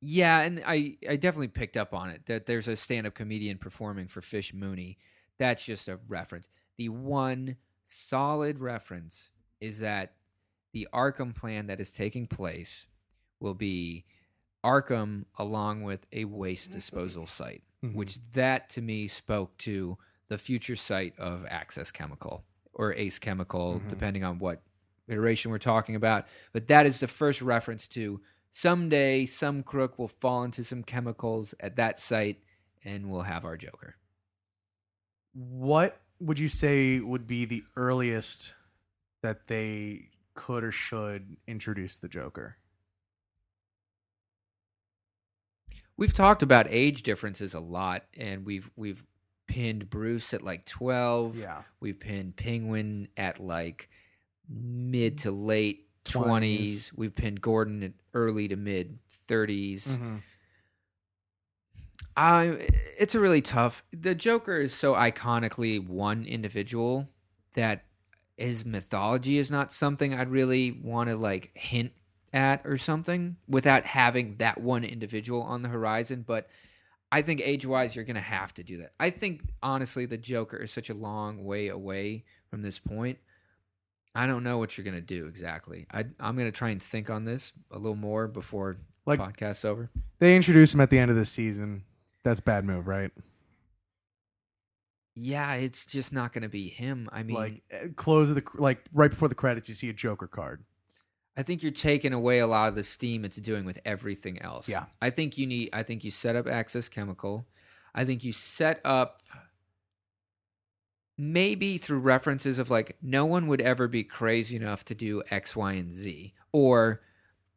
Speaker 2: yeah, and I I definitely picked up on it that there's a stand-up comedian performing for Fish Mooney. That's just a reference. The one solid reference is that the Arkham plan that is taking place will be Arkham along with a waste disposal site,
Speaker 1: Mhm.
Speaker 2: which that to me spoke to the future site of Axis Chemical or Ace Chemical,
Speaker 1: Mhm.
Speaker 2: depending on what iteration we're talking about. But that is the first reference to someday some crook will fall into some chemicals at that site and we'll have our Joker.
Speaker 1: What would you say would be the earliest that they could or should introduce the Joker?
Speaker 2: We've talked about age differences a lot, and we've we've pinned Bruce at like twelve.
Speaker 1: Yeah.
Speaker 2: We've pinned Penguin at like mid to late
Speaker 1: 20s.
Speaker 2: twenties. We've pinned Gordon at early to mid 30s
Speaker 1: Mm-hmm.
Speaker 2: I it's a really tough. The Joker is so iconically one individual that his mythology is not something I'd really want to like hint at or something without having that one individual on the horizon, but I think age-wise you're going to have to do that. I think honestly the Joker is such a long way away from this point. I don't know what you're going to do exactly. I I'm going to try and think on this a little more before
Speaker 1: Like-
Speaker 2: podcast's over.
Speaker 1: They introduce him at the end of the season. That's a bad move, right?
Speaker 2: Yeah, it's just not going to be him. I mean,
Speaker 1: like uh, close of the like right before the credits, you see a Joker card.
Speaker 2: I think you're taking away a lot of the steam it's doing with everything else.
Speaker 1: Yeah.
Speaker 2: I think you need I think you set up Axis Chemical. I think you set up maybe through references of like no one would ever be crazy enough to do X, Y, and Z. Or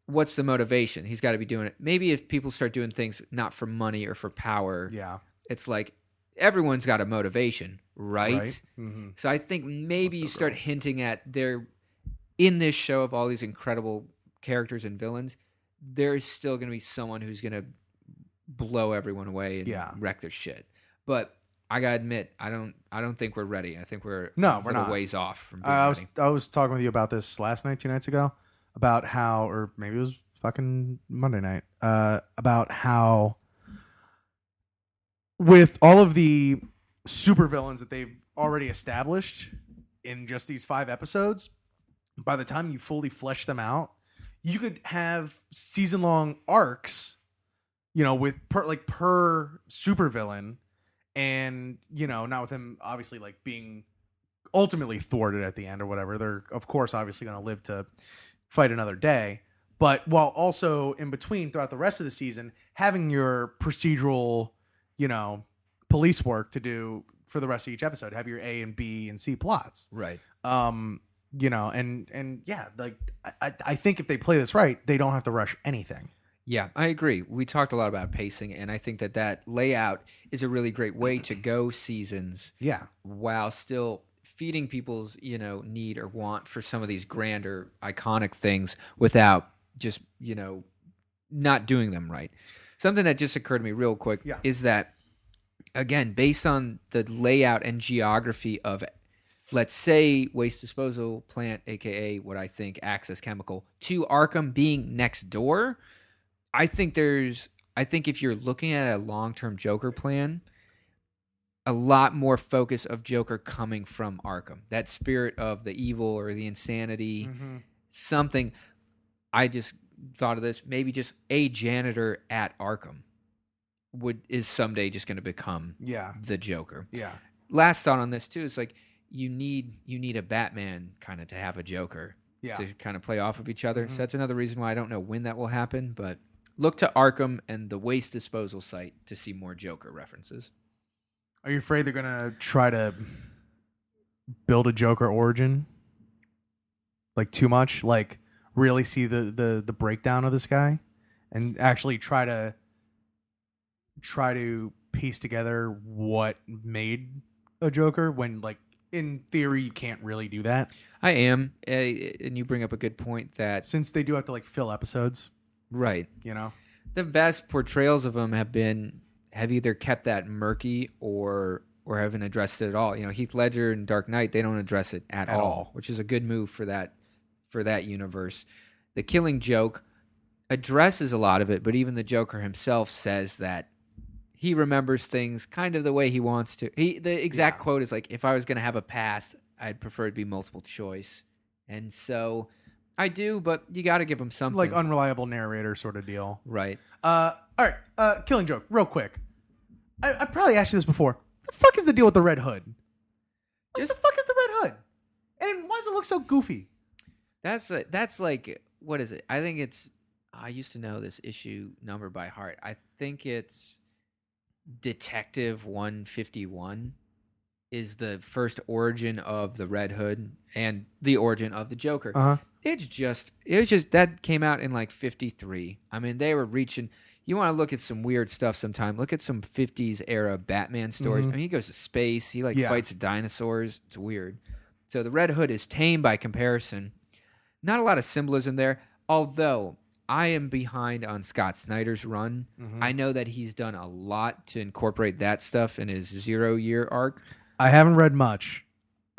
Speaker 2: what's the motivation? He's got to be doing it. Maybe if people start doing things not for money or for power,
Speaker 1: Yeah.
Speaker 2: it's like everyone's got a motivation, right?
Speaker 1: Mm-hmm.
Speaker 2: So I think maybe you start
Speaker 1: girl.
Speaker 2: hinting at there in this show of all these incredible characters and villains, there is still going to be someone who's going to blow everyone away and
Speaker 1: Yeah.
Speaker 2: wreck their shit. But I gotta admit, I don't, I don't think we're ready. I think we're
Speaker 1: No, we're not.
Speaker 2: ways off from being
Speaker 1: I was
Speaker 2: ready.
Speaker 1: I was talking with you about this last night, two nights ago, about how, or maybe it was fucking Monday night, uh, about how with all of the supervillains that they've already established in just these five episodes, by the time you fully flesh them out, you could have season long arcs you know, with per like per supervillain, and you know, not with him obviously like being ultimately thwarted at the end or whatever. They're of course obviously going to live to fight another day, but while also in between throughout the rest of the season having your procedural, you know, police work to do for the rest of each episode. Have your A and B and C plots
Speaker 2: Right.
Speaker 1: um you know and and yeah like I, I think if they play this right they don't have to rush anything
Speaker 2: Yeah, I agree. We talked a lot about pacing, and I think that that layout is a really great way to go seasons
Speaker 1: yeah
Speaker 2: while still feeding people's you know need or want for some of these grander iconic things without just you know not doing them right something that just occurred to me real quick
Speaker 1: Yeah.
Speaker 2: is that again based on the layout and geography of let's say waste disposal plant aka what i think axis chemical to arkham being next door i think there's i think if you're looking at a long-term joker plan a lot more focus of Joker coming from Arkham. That spirit of the evil or the insanity,
Speaker 1: Mm-hmm.
Speaker 2: something. I just thought of this. Maybe just a janitor at Arkham would is someday just going to become
Speaker 1: yeah
Speaker 2: the Joker.
Speaker 1: yeah
Speaker 2: Last thought on this too is like you need you need a Batman kind of to have a Joker
Speaker 1: yeah
Speaker 2: to kind of play off of each other.
Speaker 1: Mhm.
Speaker 2: So that's another reason why I don't know when that will happen, but look to Arkham and the waste disposal site to see more Joker references.
Speaker 1: are you afraid they're gonna try to build a joker origin? Like too much? Like really see the the the breakdown of this guy and actually try to try to piece together what made a joker when like in theory you can't really do that?
Speaker 2: I am, uh, and you bring up a good point that
Speaker 1: since they do have to like fill episodes
Speaker 2: right.
Speaker 1: you know
Speaker 2: The best portrayals of him have been have either kept that murky or or haven't addressed it at all. You know, Heath Ledger and Dark Knight they don't address it at,
Speaker 1: At
Speaker 2: all,
Speaker 1: all.
Speaker 2: which is a good move for that for that universe. The Killing Joke addresses a lot of it, but even the Joker himself says that he remembers things kind of the way he wants to. He the exact
Speaker 1: Yeah.
Speaker 2: quote is like, "If I was going to have a past, I'd prefer it be multiple choice." And so I do, but you got to give him something.
Speaker 1: like unreliable narrator sort of deal
Speaker 2: right.
Speaker 1: Uh, all right. Uh, killing joke, real quick. I, I probably asked you this before. The fuck is the deal with the red hood? What
Speaker 2: Just-
Speaker 1: the fuck is the red hood? And why does it look so goofy?
Speaker 2: That's a, that's like what is it? I think it's. I used to know this issue number by heart. I think it's Detective One Fifty One is the first origin of the Red Hood and the origin of the Joker.
Speaker 1: Uh huh.
Speaker 2: It's just it was just that came out in like fifty three. I mean, they were reaching. You want to look at some weird stuff sometime. Look at some fifties era Batman stories.
Speaker 1: Mhm.
Speaker 2: I mean, he goes to space. He like
Speaker 1: Yeah.
Speaker 2: fights dinosaurs. It's weird. So the Red Hood is tame by comparison. Not a lot of symbolism there. Although I am behind on Scott Snyder's run.
Speaker 1: Mhm.
Speaker 2: I know that he's done a lot to incorporate that stuff in his zero year arc.
Speaker 1: I haven't read much.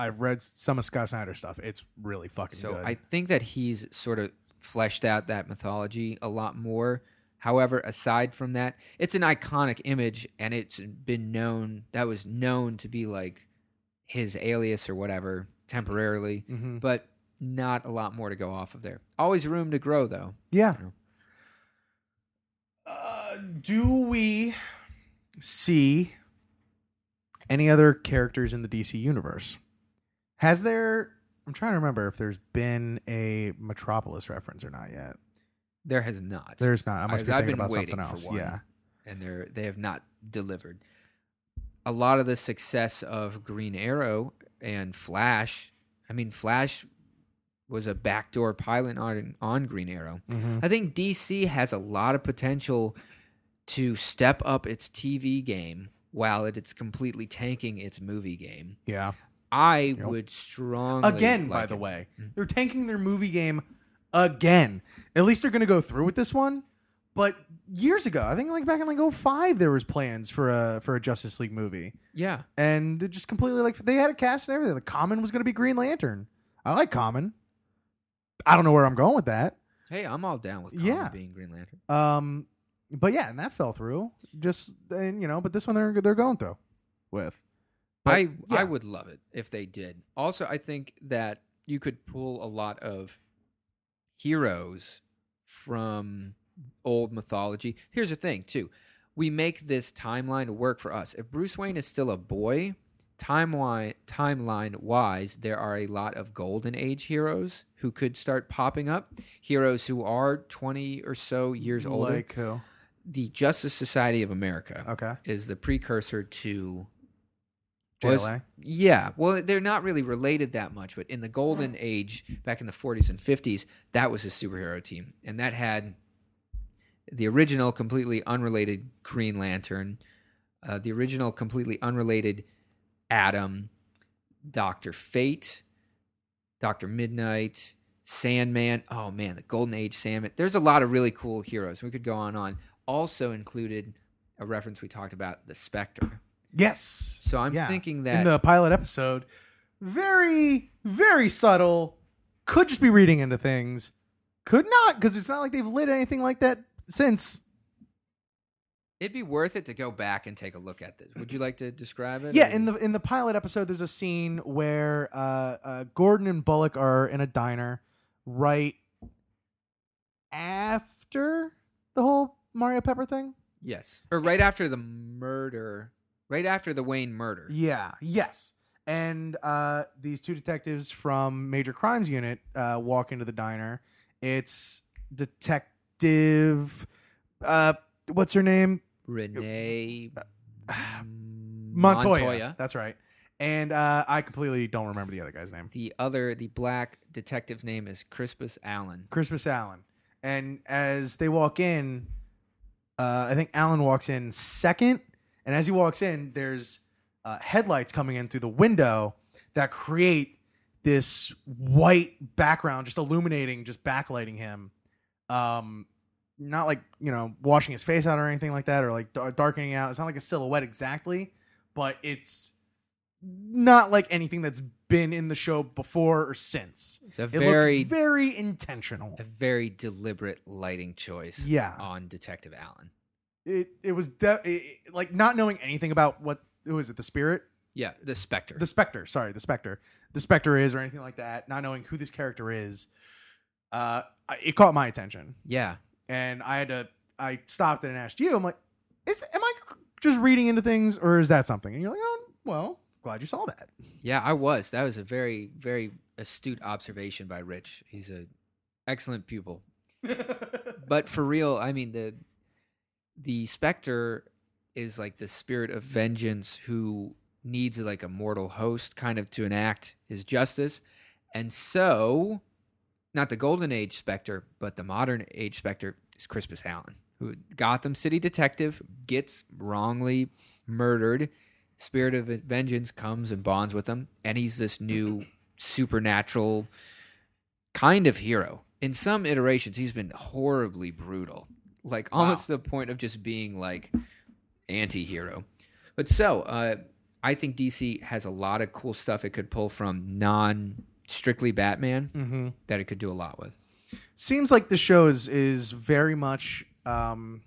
Speaker 1: I've read some of Scott Snyder stuff. It's really fucking
Speaker 2: So
Speaker 1: good.
Speaker 2: I think that he's sort of fleshed out that mythology a lot more. However, aside from that, it's an iconic image and it's been known that was known to be like his alias or whatever temporarily,
Speaker 1: hmm
Speaker 2: but not a lot more to go off of there. Always room to grow though.
Speaker 1: Yeah.
Speaker 2: You know.
Speaker 1: Uh, do we see any other characters in the DC universe? Has there? I'm trying to remember if there's been a Metropolis reference or not yet.
Speaker 2: There has not.
Speaker 1: There's not. I must be
Speaker 2: I've
Speaker 1: thinking
Speaker 2: been
Speaker 1: about
Speaker 2: waiting
Speaker 1: something
Speaker 2: for
Speaker 1: else.
Speaker 2: one.
Speaker 1: Yeah.
Speaker 2: and they're they have not delivered. A lot of the success of Green Arrow and Flash, I mean Flash was a backdoor pilot on on Green Arrow.
Speaker 1: Mm-hmm.
Speaker 2: I think DC has a lot of potential to step up its TV game while it, it's completely tanking its movie game.
Speaker 1: Yeah.
Speaker 2: I
Speaker 1: Yep.
Speaker 2: would strongly
Speaker 1: Again, by
Speaker 2: like
Speaker 1: the
Speaker 2: it.
Speaker 1: way, they're tanking their movie game again. At least they're going to go through with this one. But years ago, I think like back in like 05, there was plans for a for a Justice League movie,
Speaker 2: Yeah,
Speaker 1: and they just completely like they had a cast and everything. The Common was going to be Green Lantern. I like Common. I don't know where I'm going with that.
Speaker 2: hey, I'm all down with Common
Speaker 1: Yeah.
Speaker 2: being Green Lantern.
Speaker 1: Um, but yeah, and that fell through. Just and you know, but this one they're they're going through with. But,
Speaker 2: I
Speaker 1: yeah.
Speaker 2: I would love it if they did. Also, I think that you could pull a lot of heroes from old mythology. Here's the thing, too. We make this timeline work for us. If Bruce Wayne is still a boy, timeline timeline wise, there are a lot of golden age heroes who could start popping up. Heroes who are 20 or so years older.
Speaker 1: Like who?
Speaker 2: the Justice Society of America
Speaker 1: Okay.
Speaker 2: is the precursor to
Speaker 1: JLA.
Speaker 2: yeah, well, they're not really related that much, but in the golden age, back in the 40s and 50s, that was a superhero team. And that had the original, completely unrelated Green Lantern, uh, the original, completely unrelated Atom, Dr. Fate, Dr. Midnight, Sandman. Oh, man, the Golden Age Sandman. There's a lot of really cool heroes. We could go on and on. Also included a reference we talked about, the Spectre.
Speaker 1: Yes.
Speaker 2: So I'm
Speaker 1: Yeah.
Speaker 2: thinking that
Speaker 1: in the pilot episode, very, very subtle. Could just be reading into things. Could not, because it's not like they've lit anything like that since.
Speaker 2: It'd be worth it to go back and take a look at this. Would you like to describe it?
Speaker 1: Yeah,
Speaker 2: or-
Speaker 1: in the in the pilot episode, there's a scene where uh, uh, Gordon and Bullock are in a diner right after the whole Mario Pepper thing.
Speaker 2: yes, or right after the murder, right after the Wayne murder.
Speaker 1: Yeah. Yes. And uh, these two detectives from Major Crimes Unit uh, walk into the diner. It's Detective. Uh, what's her name?
Speaker 2: Renee
Speaker 1: Montoya. That's right. And uh, I completely don't remember the other guy's name.
Speaker 2: The other, the black detective's name is Crispus Allen.
Speaker 1: Christmas Allen. And as they walk in, uh, I think Allen walks in second. And as he walks in, there's uh, headlights coming in through the window that create this white background, just illuminating, just backlighting him. Um, not like you know washing his face out or anything like that, or like dar- darkening out. It's not like a silhouette exactly, but it's not like anything that's been in the show before or since.
Speaker 2: It's a
Speaker 1: It
Speaker 2: very,
Speaker 1: very intentional.
Speaker 2: a very deliberate lighting choice.
Speaker 1: Yeah.
Speaker 2: on Detective Allen.
Speaker 1: It it was de- it, like not knowing anything about what who is it the spirit
Speaker 2: Yeah, the Spectre.
Speaker 1: the specter sorry the specter the specter is or anything like that not knowing who this character is uh it caught my attention
Speaker 2: yeah,
Speaker 1: and I had to I stopped and asked you I'm like is am I just reading into things or is that something and you're like oh well glad you saw that
Speaker 2: yeah, I was. That was a very, very astute observation by Rich. He's a excellent pupil. but for real, I mean the the specter is like the spirit of vengeance who needs like a mortal host kind of to enact his justice. And so not the golden age specter, but the modern age specter is Crispus Allen, who Gotham City detective gets wrongly murdered. Spirit of vengeance comes and bonds with him, and he's this new supernatural kind of hero. In some iterations, he's been horribly brutal, like almost to the point of just being like anti-hero. But so, uh, I think DC has a lot of cool stuff it could pull from non strictly Batman
Speaker 1: mm-hmm.
Speaker 2: that it could do a lot with.
Speaker 1: seems like the show is is very much um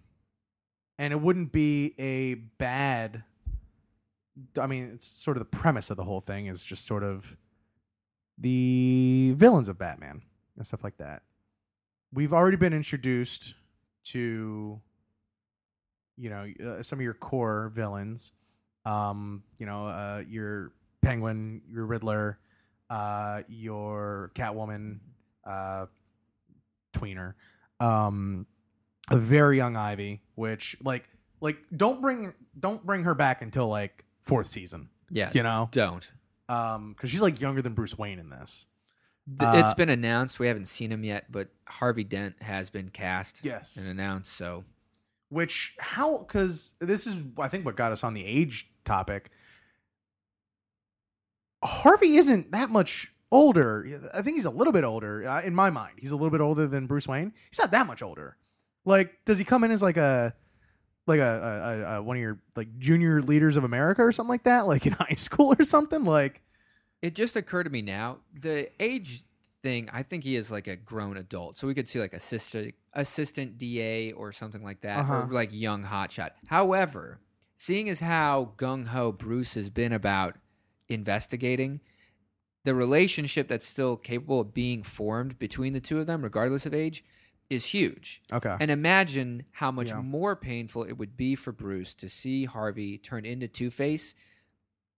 Speaker 1: and it wouldn't be a bad i mean it's sort of the premise of the whole thing is just sort of the villains of batman and stuff like that we've already been introduced to you know uh, some of your core villains um you know uh your penguin your riddler uh your catwoman uh tweener. Um, a very young Ivy, which like like don't bring don't bring her back until like fourth season.
Speaker 2: Yeah,
Speaker 1: You know,
Speaker 2: don't.
Speaker 1: um, because she's like younger than Bruce Wayne in this. Uh,
Speaker 2: it's been announced. We haven't seen him yet, but Harvey Dent has been cast
Speaker 1: Yes.
Speaker 2: and announced. So
Speaker 1: Which how because this is I think what got us on the age topic. Harvey isn't that much older. I think he's a little bit older uh, in my mind. He's a little bit older than Bruce Wayne. He's not that much older. Like, does he come in as like a like a, a, a, a one of your like junior leaders of America or something like that, like in high school or something? Like,
Speaker 2: it just occurred to me now the age thing. I think he is like a grown adult, so we could see like assistant assistant DA or something like that,
Speaker 1: Uh-huh.
Speaker 2: or like young hotshot. However, seeing as how gung ho Bruce has been about investigating. The relationship that's still capable of being formed between the two of them, regardless of age, is huge.
Speaker 1: Okay.
Speaker 2: And imagine how much
Speaker 1: Yeah.
Speaker 2: more painful it would be for Bruce to see Harvey turn into Two Face,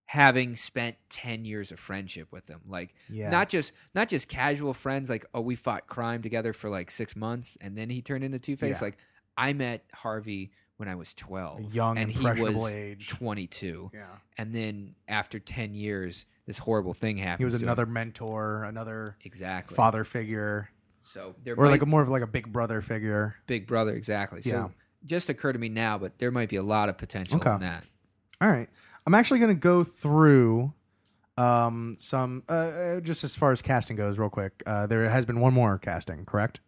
Speaker 2: having spent ten years of friendship with him. Like
Speaker 1: Yeah.
Speaker 2: not just not just casual friends, like oh we fought crime together for like six months and then he turned into Two Face.
Speaker 1: Yeah.
Speaker 2: Like I met Harvey when I was
Speaker 1: A
Speaker 2: twelve,
Speaker 1: young,
Speaker 2: and he was
Speaker 1: age.
Speaker 2: twenty two,
Speaker 1: Yeah.
Speaker 2: and then after ten years, this horrible thing happened.
Speaker 1: He was another mentor, another
Speaker 2: exactly
Speaker 1: father figure,
Speaker 2: So there
Speaker 1: or
Speaker 2: might
Speaker 1: like a more of like a big brother figure.
Speaker 2: big brother exactly. So
Speaker 1: Yeah.
Speaker 2: just occurred to me now, but there might be a lot of potential
Speaker 1: Okay.
Speaker 2: in that.
Speaker 1: All right. I'm actually going to go through um, some, uh, uh, just as far as casting goes, real quick. Uh, there has been one more casting, correct?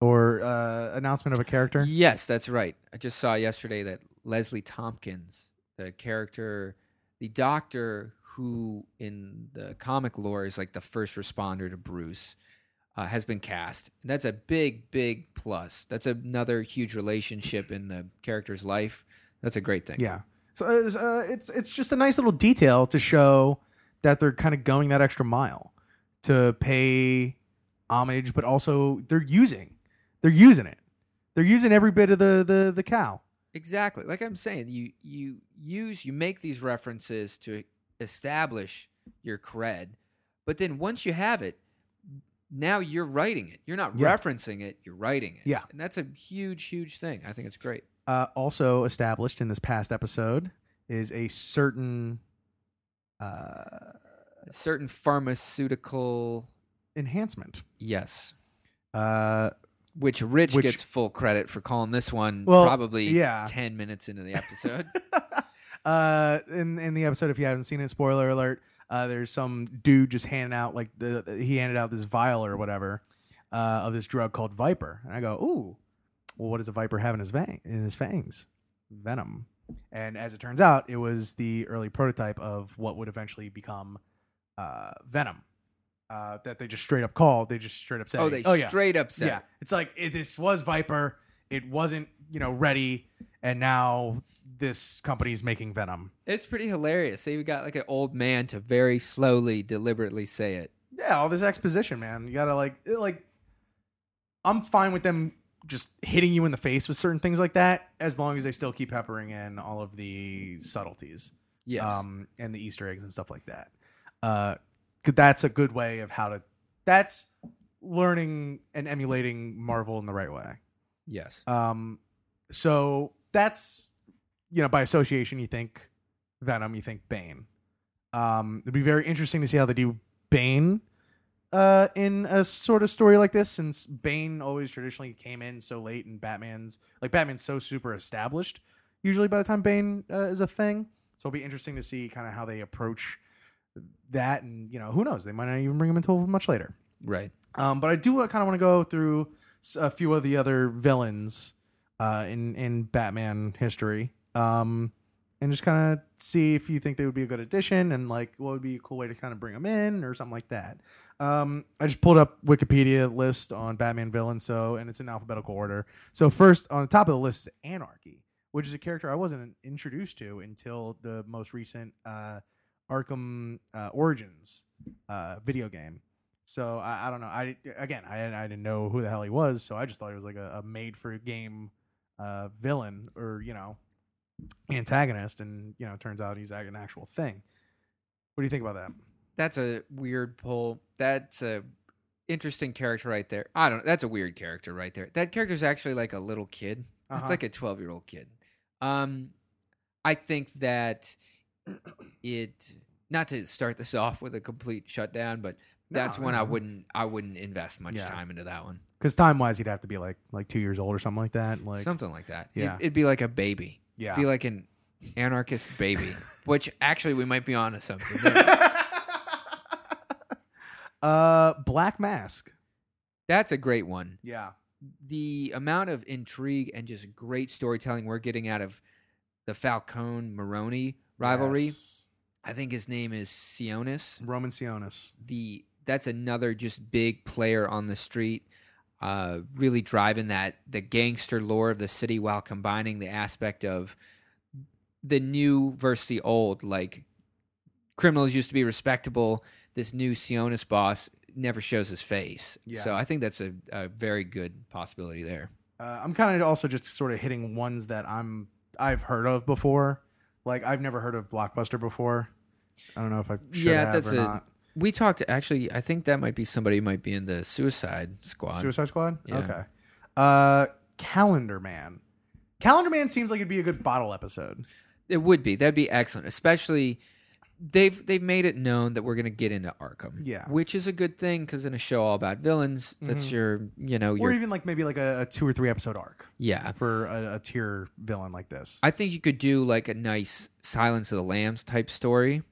Speaker 1: Or uh, announcement of a character?
Speaker 2: Yes, that's right. I just saw yesterday that Leslie Tompkins, the character, the doctor who in the comic lore is like the first responder to Bruce, uh, has been cast. That's a big, big plus. That's another huge relationship in the character's life. That's a great thing.
Speaker 1: Yeah. So uh, it's, uh, it's it's just a nice little detail to show that they're kind of going that extra mile to pay homage, but also they're using they're using it. They're using every bit of the the the cow.
Speaker 2: Exactly. Like I'm saying, you you use you make these references to establish your cred, but then once you have it, now you're writing it. You're not
Speaker 1: Yeah.
Speaker 2: referencing it, you're writing it.
Speaker 1: Yeah.
Speaker 2: And that's a huge, huge thing. I think it's great.
Speaker 1: Uh, also established in this past episode is a certain uh,
Speaker 2: A certain pharmaceutical
Speaker 1: enhancement.
Speaker 2: yes.
Speaker 1: Uh,
Speaker 2: Which Rich
Speaker 1: Which-
Speaker 2: gets full credit for calling this one
Speaker 1: Well,
Speaker 2: probably
Speaker 1: yeah.
Speaker 2: ten minutes into the episode.
Speaker 1: uh, in in the episode, if you haven't seen it, spoiler alert. Uh, there's some dude just handing out like the he handed out this vial or whatever uh, of this drug called Viper, and I go, ooh, well, what does a Viper have in his vang in his fangs? Venom. And as it turns out, it was the early prototype of what would eventually become uh, Venom. Uh, that they just straight up called. They just straight up said,
Speaker 2: oh, they
Speaker 1: oh yeah,
Speaker 2: straight up said
Speaker 1: yeah, it's like it, this was Viper. It wasn't, you know, ready, and now this company's making Venom.
Speaker 2: It's pretty hilarious. So you got like an old man to very slowly, deliberately say it.
Speaker 1: Yeah, all this exposition, man. You gotta like, like. I'm fine with them just hitting you in the face with certain things like that, as long as they still keep peppering in all of the subtleties,
Speaker 2: Yes.
Speaker 1: um, and the Easter eggs and stuff like that. Uh, that's a good way of how to. That's learning and emulating Marvel in the right way.
Speaker 2: yes.
Speaker 1: Um, so that's you know by association you think Venom, you think Bane. Um, it'd be very interesting to see how they do Bane uh, in a sort of story like this, since Bane always traditionally came in so late, and Batman's like Batman's so super established. Usually by the time Bane uh, is a thing, so it'll be interesting to see kind of how they approach that, and you know who knows, they might not even bring him until much later.
Speaker 2: right.
Speaker 1: Um, but I do kind of want to go through a few of the other villains uh, in in Batman history, um, and just kind of see if you think they would be a good addition, and like what would be a cool way to kind of bring them in or something like that. Um, I just pulled up Wikipedia list on Batman villains, so and it's in alphabetical order. So first on the top of the list is Anarchy, which is a character I wasn't introduced to until the most recent uh, Arkham uh, Origins uh, video game. So I, I don't know. I again, I, I didn't know who the hell he was, so I just thought he was like a, a made for game uh, villain or you know antagonist, and you know, turns out he's an actual thing. What do you think about that?
Speaker 2: That's a weird pull. That's a interesting character right there. I don't know. That's a weird character right there. That character's actually like a little kid. It's
Speaker 1: Uh-huh.
Speaker 2: like a 12 year old kid. Um, I think that it, not to start this off with a complete shutdown, but
Speaker 1: No,
Speaker 2: that's when I wouldn't, I wouldn't invest much
Speaker 1: Yeah.
Speaker 2: time into that one.
Speaker 1: Because time wise, he'd have to be like like two years old or something like that. Like
Speaker 2: Something like that.
Speaker 1: Yeah.
Speaker 2: It'd, it'd be like a baby.
Speaker 1: yeah,
Speaker 2: Be like an anarchist baby, which actually we might be onto something.
Speaker 1: uh, Black Mask.
Speaker 2: That's a great one.
Speaker 1: Yeah,
Speaker 2: the amount of intrigue and just great storytelling we're getting out of the Falcone Maroni rivalry.
Speaker 1: Yes.
Speaker 2: I think his name is Sionis.
Speaker 1: Roman Sionis.
Speaker 2: The that's another just big player on the street, uh, really driving that the gangster lore of the city while combining the aspect of the new versus the old. Like criminals used to be respectable. This new Sionis boss never shows his face.
Speaker 1: Yeah.
Speaker 2: So I think that's a, a very good possibility there.
Speaker 1: Uh, I'm kind of also just sort of hitting ones that I'm I've heard of before. Like I've never heard of Blockbuster before. I don't know if I should
Speaker 2: yeah, that's
Speaker 1: not.
Speaker 2: We talked actually. I think that might be somebody who might be in the Suicide Squad.
Speaker 1: Suicide Squad.
Speaker 2: Yeah.
Speaker 1: Okay. Uh, Calendar Man. Calendar Man seems like it'd be a good bottle episode.
Speaker 2: It would be. That'd be excellent. Especially they've they've made it known that we're going to get into Arkham.
Speaker 1: Yeah.
Speaker 2: Which is a good thing because in a show all about villains, that's mm-hmm. your you know
Speaker 1: Or
Speaker 2: your
Speaker 1: even like maybe like a, a two or three episode arc
Speaker 2: yeah.
Speaker 1: for a, a tier villain like this.
Speaker 2: I think you could do like a nice Silence of the Lambs type story.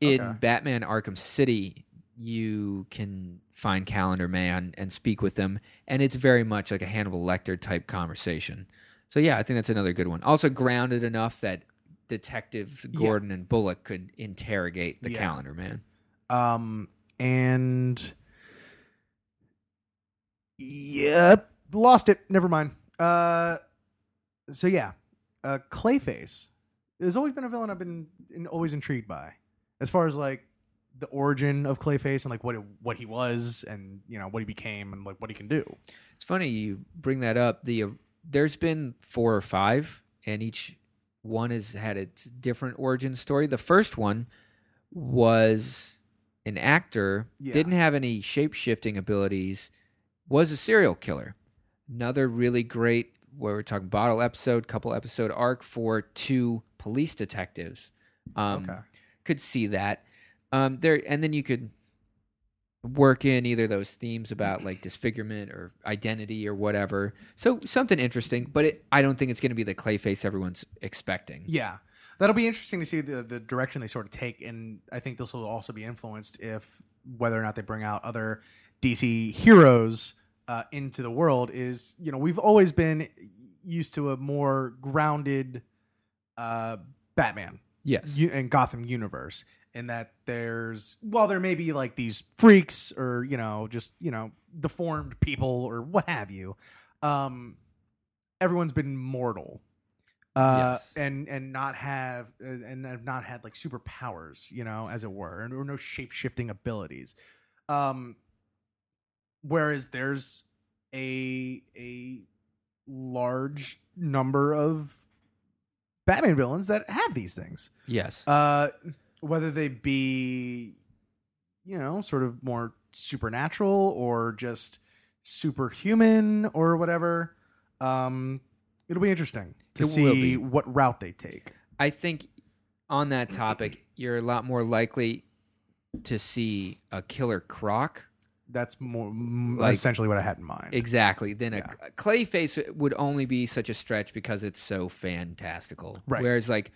Speaker 2: In
Speaker 1: Okay.
Speaker 2: Batman Arkham City, you can find Calendar Man and speak with them, and it's very much like a Hannibal Lecter type conversation. So yeah, I think that's another good one. Also grounded enough that detectives Gordon and Bullock could interrogate the
Speaker 1: Yeah.
Speaker 2: Calendar Man.
Speaker 1: Um, and yep, lost it. Never mind. Uh, so yeah, uh, Clayface has always been a villain I've been in, always intrigued by, as far as like the origin of Clayface and like what it, what he was and you know what he became and like what he can do.
Speaker 2: It's funny you bring that up. The uh, there's been four or five, and each one has had its different origin story. The first one was an actor,
Speaker 1: Yeah.
Speaker 2: didn't have any shape shifting abilities, was a serial killer. Another really great, where we're talking bottle episode, couple episode arc for two police detectives. Um,
Speaker 1: Okay.
Speaker 2: Could see that. Um, there, and then you could work in either those themes about like disfigurement or identity or whatever. So something interesting, but it, I don't think it's going to be the Clayface everyone's expecting.
Speaker 1: Yeah. That'll be interesting to see the, the direction they sort of take. And I think this will also be influenced if whether or not they bring out other DC heroes uh, into the world. Is, you know, we've always been used to a more grounded uh, Batman
Speaker 2: Yes.
Speaker 1: u- and Gotham universe. In that there's, well there may be like these freaks or, you know, just, you know, deformed people or what have you, um, everyone's been mortal uh,
Speaker 2: Yes.
Speaker 1: and and not have uh, and have not had like superpowers, you know, as it were, and or no shape shifting abilities. Um, whereas there's a a large number of Batman villains that have these things,
Speaker 2: Yes.
Speaker 1: uh, whether they be, you know, sort of more supernatural or just superhuman or whatever. Um, it'll be interesting to
Speaker 2: It will
Speaker 1: see
Speaker 2: be.
Speaker 1: what route they take.
Speaker 2: I think on that topic, you're a lot more likely to see a killer croc.
Speaker 1: That's more m
Speaker 2: Like-
Speaker 1: essentially what I had in mind.
Speaker 2: Exactly. Then a, a Clayface would only be such a stretch because it's so fantastical.
Speaker 1: Right.
Speaker 2: Whereas, like,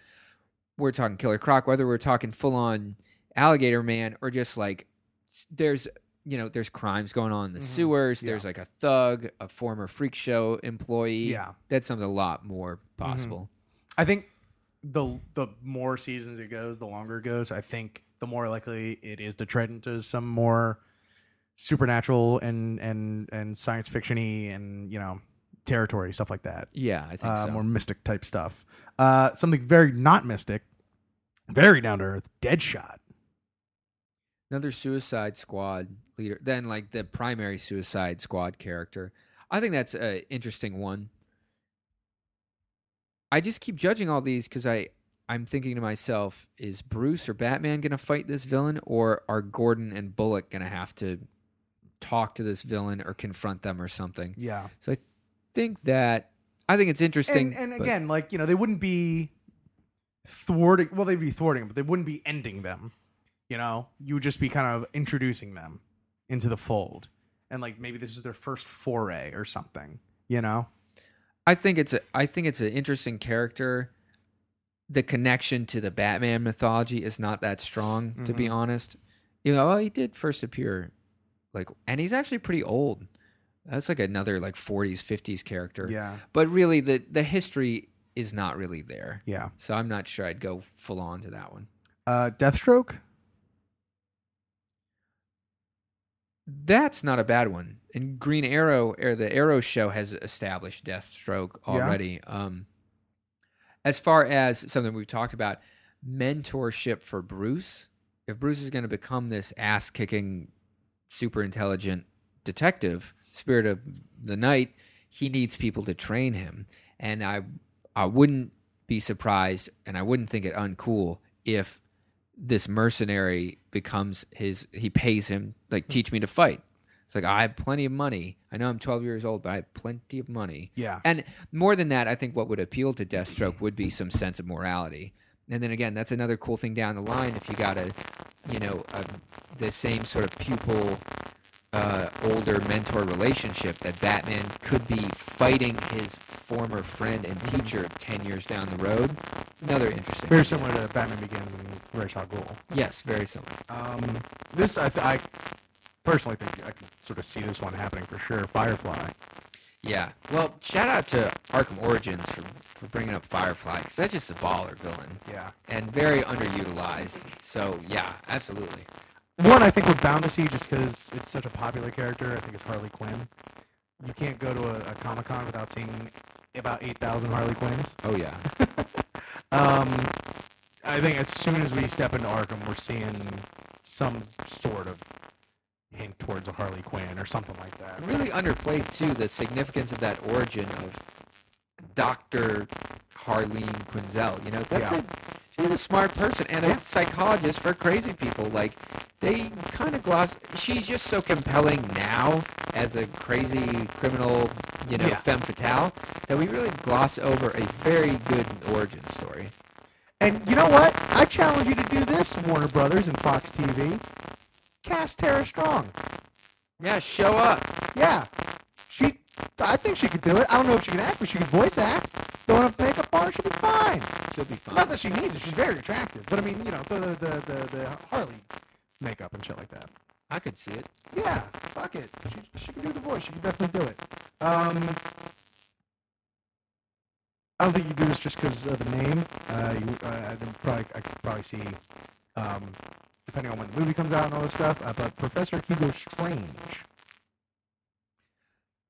Speaker 2: we're talking Killer Croc, whether we're talking full on Alligator Man or just like there's you know there's crimes going on in the
Speaker 1: Mhm.
Speaker 2: sewers.
Speaker 1: Yeah.
Speaker 2: There's like a thug, a former freak show employee.
Speaker 1: Yeah.
Speaker 2: that's something a lot more possible.
Speaker 1: I think the the more seasons it goes, the longer it goes. I think the more likely it is to tread into some more supernatural and and and science fictiony and you know territory stuff like that.
Speaker 2: Yeah, I think
Speaker 1: uh,
Speaker 2: so.
Speaker 1: more mystic type stuff. Uh, something very not mystic, very down to earth. Deadshot.
Speaker 2: Another Suicide Squad leader, then like the primary Suicide Squad character. I think that's an interesting one. I just keep judging all these because I I'm thinking to myself, is Bruce or Batman going to fight this villain, or are Gordon and Bullock going to have to talk to this villain or confront them or something?
Speaker 1: Yeah.
Speaker 2: So I think that I think it's interesting.
Speaker 1: And, and
Speaker 2: but-
Speaker 1: again, like you know, they wouldn't be thwarting. Well, they'd be thwarting, but they wouldn't be ending them. You know, you would just be kind of introducing them into the fold, and like maybe this is their first foray or something. You know.
Speaker 2: I think it's a I think it's an interesting character. The connection to the Batman mythology is not that strong, to be mm-hmm. honest. You know, oh, he did first appear like and he's actually pretty old. That's like another like 40s, 50s character.
Speaker 1: Yeah.
Speaker 2: But really the the history is not really there.
Speaker 1: Yeah.
Speaker 2: So I'm not sure I'd go full on to that one.
Speaker 1: Uh, Deathstroke.
Speaker 2: That's not a bad one. And Green Arrow or the Arrow show has established Deathstroke
Speaker 1: Yeah.
Speaker 2: already. Um, as far as something we've talked about, mentorship for Bruce. If Bruce is going to become this ass kicking super intelligent detective, Spirit of the Night, he needs people to train him. And I I wouldn't be surprised and I wouldn't think it uncool if this mercenary becomes his he pays him like hmm. teach me to fight. It's like I have plenty of money. I know I'm 12 years old, but I have plenty of money.
Speaker 1: Yeah.
Speaker 2: And more than that, I think what would appeal to Deathstroke would be some sense of morality. And then again, that's another cool thing down the line if you got a, you know, a, the same sort of pupil, uh, older mentor relationship that Batman could be fighting his former friend and teacher 10 years down the road. Another interesting.
Speaker 1: Very similar to Batman Begins and Ra's al Ghul.
Speaker 2: Yes, very similar.
Speaker 1: Um, this I, th- I personally think I can sort of see this one happening for sure. Firefly.
Speaker 2: Yeah. Well, shout out to Arkham Origins for, for bringing up Firefly because that's just a baller villain
Speaker 1: Yeah.
Speaker 2: and very underutilized. So yeah, absolutely.
Speaker 1: One I think we're bound to see just because it's such a popular character. I think it's Harley Quinn. You can't go to a, a Comic Con without seeing about eight thousand Harley Quinns.
Speaker 2: Oh yeah.
Speaker 1: Um, I think as soon as we step into Arkham, we're seeing some sort of hint towards a Harley Quinn or something like that.
Speaker 2: really underplayed too the significance of that origin of Doctor Harleen Quinzel. You know, that's
Speaker 1: Yeah.
Speaker 2: a she's a smart person and a
Speaker 1: Yeah.
Speaker 2: psychologist for crazy people. Like they kind of gloss. She's just so compelling now as a crazy criminal, you know,
Speaker 1: Yeah.
Speaker 2: femme fatale that we really gloss over a very good origin story.
Speaker 1: And you know what? I challenge you to do this, Warner Brothers and Fox TV. Cast Tara Strong.
Speaker 2: Yeah, show up.
Speaker 1: Yeah. I think she could do it. I don't know if she can act, but she can voice act. Throw enough makeup on her, she'll be fine.
Speaker 2: She'll be fine.
Speaker 1: Not that she needs it. She's very attractive, but I mean, you know, the the the, the, the Harley makeup and shit like that.
Speaker 2: I could see it.
Speaker 1: Yeah, fuck it. She, she can do the voice. She can definitely do it. Um, I don't think you do this just because of the name. Uh, you, uh, I think probably I could probably see, um, depending on when the movie comes out and all this stuff. Uh, but Professor Hugo Strange.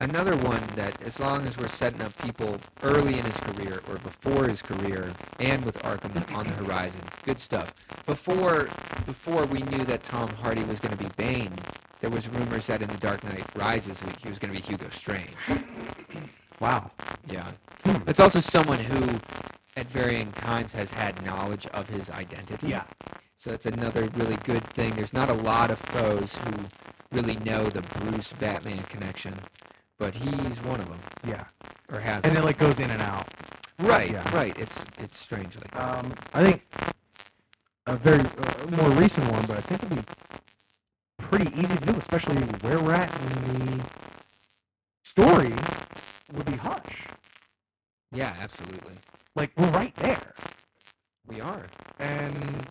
Speaker 2: Another one that, as long as we're setting up people early in his career or before his career, and with Arkham on the horizon, good stuff. Before, before we knew that Tom Hardy was going to be Bane, there was rumors that in The Dark Knight Rises he was going to be Hugo Strange.
Speaker 1: Wow.
Speaker 2: Yeah, it's also someone who, at varying times, has had knowledge of his identity.
Speaker 1: Yeah.
Speaker 2: So that's another really good thing. There's not a lot of foes who really know the Bruce Batman connection, but he's one of them,
Speaker 1: Yeah.
Speaker 2: or has.
Speaker 1: And it like goes in and out.
Speaker 2: right,
Speaker 1: yeah.
Speaker 2: right. It's it's strange like that.
Speaker 1: Um, I think a very uh, more recent one, but I think it'd be pretty easy to do, especially where we're at in the story. Would be Hush.
Speaker 2: yeah, absolutely.
Speaker 1: Like we're right there,
Speaker 2: We are.
Speaker 1: and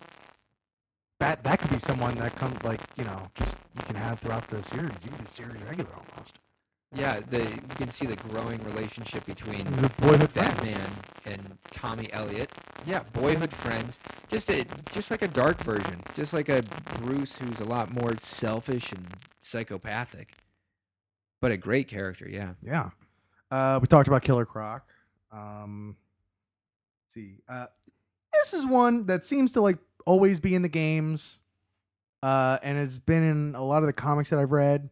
Speaker 1: that that could be someone that comes like you know just you can have throughout the series. You can be series regular almost.
Speaker 2: Yeah, the you can see the growing relationship between
Speaker 1: The boyhood friends.
Speaker 2: Batman and Tommy Elliot. Yeah, boyhood friends. Just a just like a dark version. Just like a Bruce who's a lot more selfish and psychopathic. But a great character, yeah.
Speaker 1: Yeah. Uh, we talked about Killer Croc. Um, let's see. Uh, this is one that seems to like always be in the games, uh, and has been in a lot of the comics that I've read.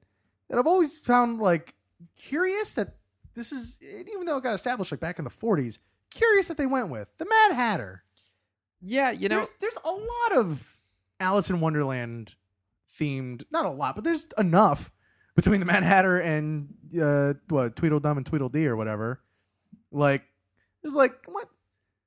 Speaker 1: That I've always found like curious that this is, even though it got established like back in the '40s, curious that they went with the Mad Hatter.
Speaker 2: Yeah, you know
Speaker 1: there's there's a lot of Alice in Wonderland themed, not a lot, but there's enough between the Mad Hatter and uh, what Tweedledum and Tweedledee or whatever. Like, there's like what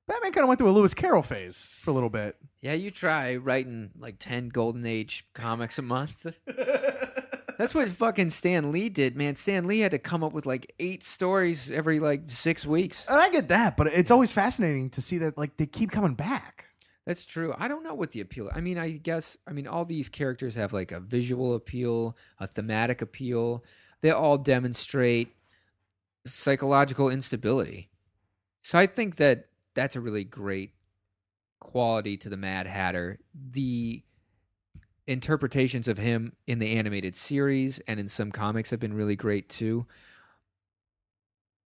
Speaker 1: Batman kind of went through a Lewis Carroll phase for a little bit.
Speaker 2: Yeah, you try writing like 10 Golden Age comics a month. That's what fucking Stan Lee did, man. Stan Lee had to come up with like eight stories every like six weeks.
Speaker 1: And I get that, but it's always fascinating to see that like they keep coming back.
Speaker 2: That's true. I don't know what the appeal. I mean, I guess I mean all these characters have like a visual appeal, a thematic appeal. They all demonstrate psychological instability. So I think that that's a really great quality to the Mad Hatter. The interpretations of him in the animated series and in some comics have been really great too.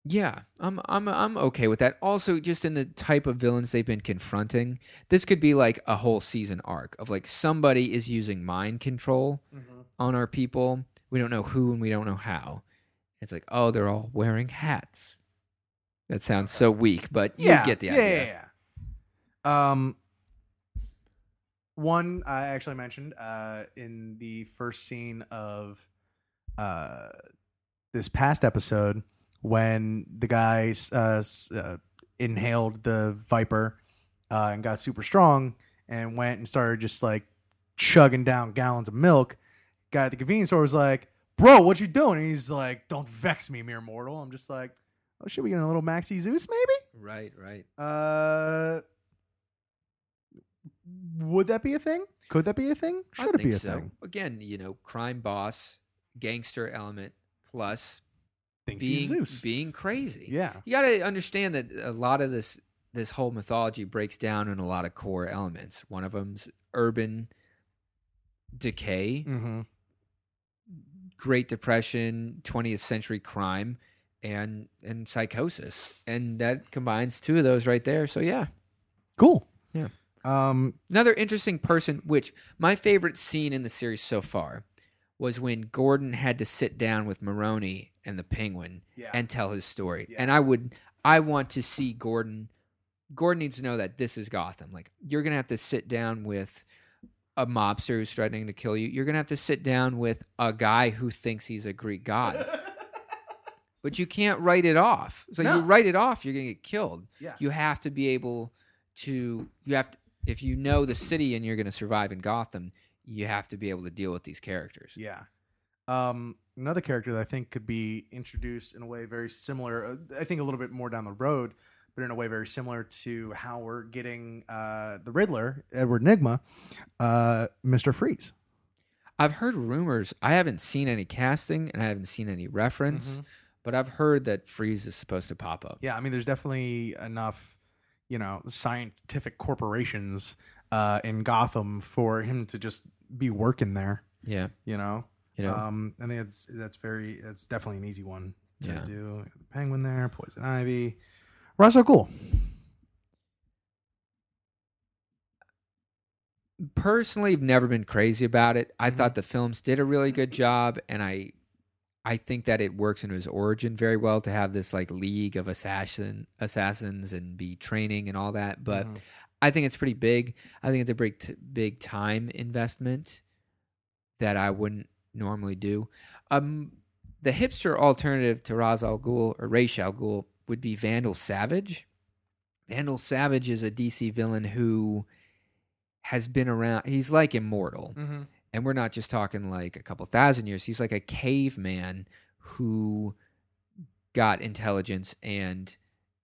Speaker 2: Yeah, I'm I'm I'm okay with that. Also, just in the type of villains they've been confronting, this could be like a whole season arc of like somebody is using mind control on our people. We don't know who and we don't know how. It's like, oh, they're all wearing hats. That sounds so weak, but you get the
Speaker 1: yeah,
Speaker 2: idea.
Speaker 1: Yeah, yeah. Um, one I actually mentioned uh, in the first scene of uh, this past episode when the guy uh, uh, inhaled the viper uh, and got super strong and went and started just like chugging down gallons of milk. Guy at the convenience store was like, "Bro, what you doing?" And he's like, "Don't vex me, mere mortal." I'm just like, "Oh shit, we get a little Maxi Zeus, maybe?"
Speaker 2: Right, right.
Speaker 1: Uh, would that be a thing? Could that be a thing? Should it be a
Speaker 2: so.
Speaker 1: thing?
Speaker 2: Again, you know, crime boss, gangster element, plus
Speaker 1: Thinks
Speaker 2: being
Speaker 1: Zeus.
Speaker 2: being crazy.
Speaker 1: yeah.
Speaker 2: You got to understand that a lot of this this whole mythology breaks down in a lot of core elements. One of them's urban decay,
Speaker 1: Mm-hmm.
Speaker 2: Great Depression, 20th century crime, and and psychosis, and that combines two of those right there. So yeah,
Speaker 1: Cool.
Speaker 2: Yeah.
Speaker 1: Um.
Speaker 2: another interesting person. Which my favorite scene in the series so far was when Gordon had to sit down with Maroni and the Penguin
Speaker 1: Yeah.
Speaker 2: and tell his story.
Speaker 1: Yeah.
Speaker 2: And I would, I want to see Gordon. Gordon needs to know that this is Gotham. Like you're gonna have to sit down with a mobster who's threatening to kill you. You're gonna have to sit down with a guy who thinks he's a Greek god. but you can't write it off. So
Speaker 1: No.
Speaker 2: you write it off, you're gonna get killed.
Speaker 1: Yeah.
Speaker 2: You have to be able to. You have to. If you know the city and you're gonna survive in Gotham, you have to be able to deal with these characters.
Speaker 1: Yeah. Um. Another character that I think could be introduced in a way very similar. uh, I think a little bit more down the road, but in a way very similar to how we're getting uh, the Riddler, Edward Nygma, uh, Mister Freeze.
Speaker 2: I've heard rumors. I haven't seen any casting and I haven't seen any reference,
Speaker 1: Mhm.
Speaker 2: but I've heard that Freeze is supposed to pop up.
Speaker 1: Yeah, I mean, there's definitely enough, you know, scientific corporations uh, in Gotham for him to just be working there.
Speaker 2: Yeah,
Speaker 1: You know,
Speaker 2: you know,
Speaker 1: um, I think it's that's very it's definitely an easy one to
Speaker 2: Yeah.
Speaker 1: do. Penguin there, Poison Ivy, Russell Cool.
Speaker 2: personally, I've never been crazy about it. I
Speaker 1: Mhm.
Speaker 2: thought the films did a really good job, and I, I think that it works in his origin very well to have this like league of assassin assassins and be training and all that. But
Speaker 1: Mhm.
Speaker 2: I think it's pretty big. I think it's a big, t- big time investment that I wouldn't normally do. Um, the hipster alternative to Ra's al Ghul or Ra's al Ghul would be Vandal Savage. Vandal Savage is a DC villain who has been around. He's like immortal,
Speaker 1: Mm-hmm.
Speaker 2: And we're not just talking like a couple thousand years. He's like a caveman who got intelligence and